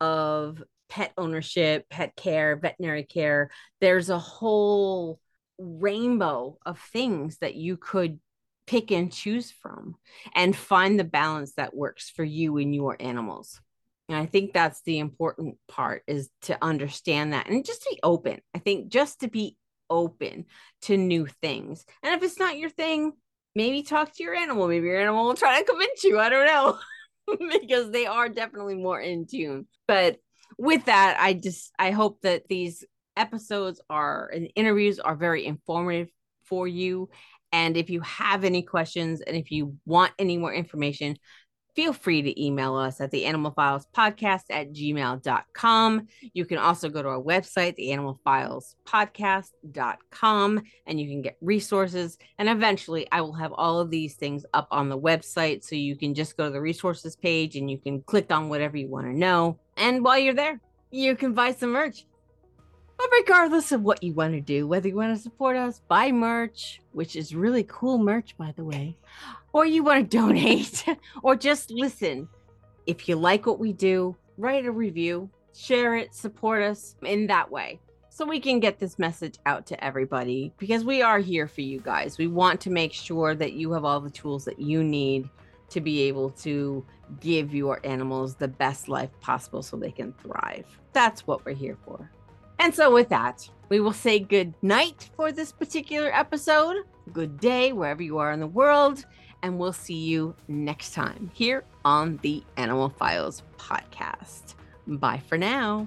of pet ownership, pet care, veterinary care. There's a whole rainbow of things that you could pick and choose from and find the balance that works for you and your animals. And I think that's the important part is to understand that and just be open. I think just to be open to new things. And if it's not your thing, maybe talk to your animal. Maybe your animal will try to convince you. I don't know. because they are definitely more in tune. But with that, I just I hope that these episodes are and interviews are very informative for you. And if you have any questions and if you want any more information, feel free to email us at the animal files podcast at gmail.com. You can also go to our website, the animal files podcast.com, and you can get resources. And eventually, I will have all of these things up on the website. So you can just go to the resources page and you can click on whatever you want to know. And while you're there, you can buy some merch. But regardless of what you want to do, whether you want to support us, buy merch, which is really cool merch, by the way, or you want to donate, or just listen. If you like what we do, write a review, share it, support us in that way so we can get this message out to everybody because we are here for you guys. We want to make sure that you have all the tools that you need to be able to give your animals the best life possible so they can thrive. That's what we're here for. And so, with that, We will say good night for this particular episode. Good day, wherever you are in the world. And we'll see you next time here on the Animal Files podcast. Bye for now.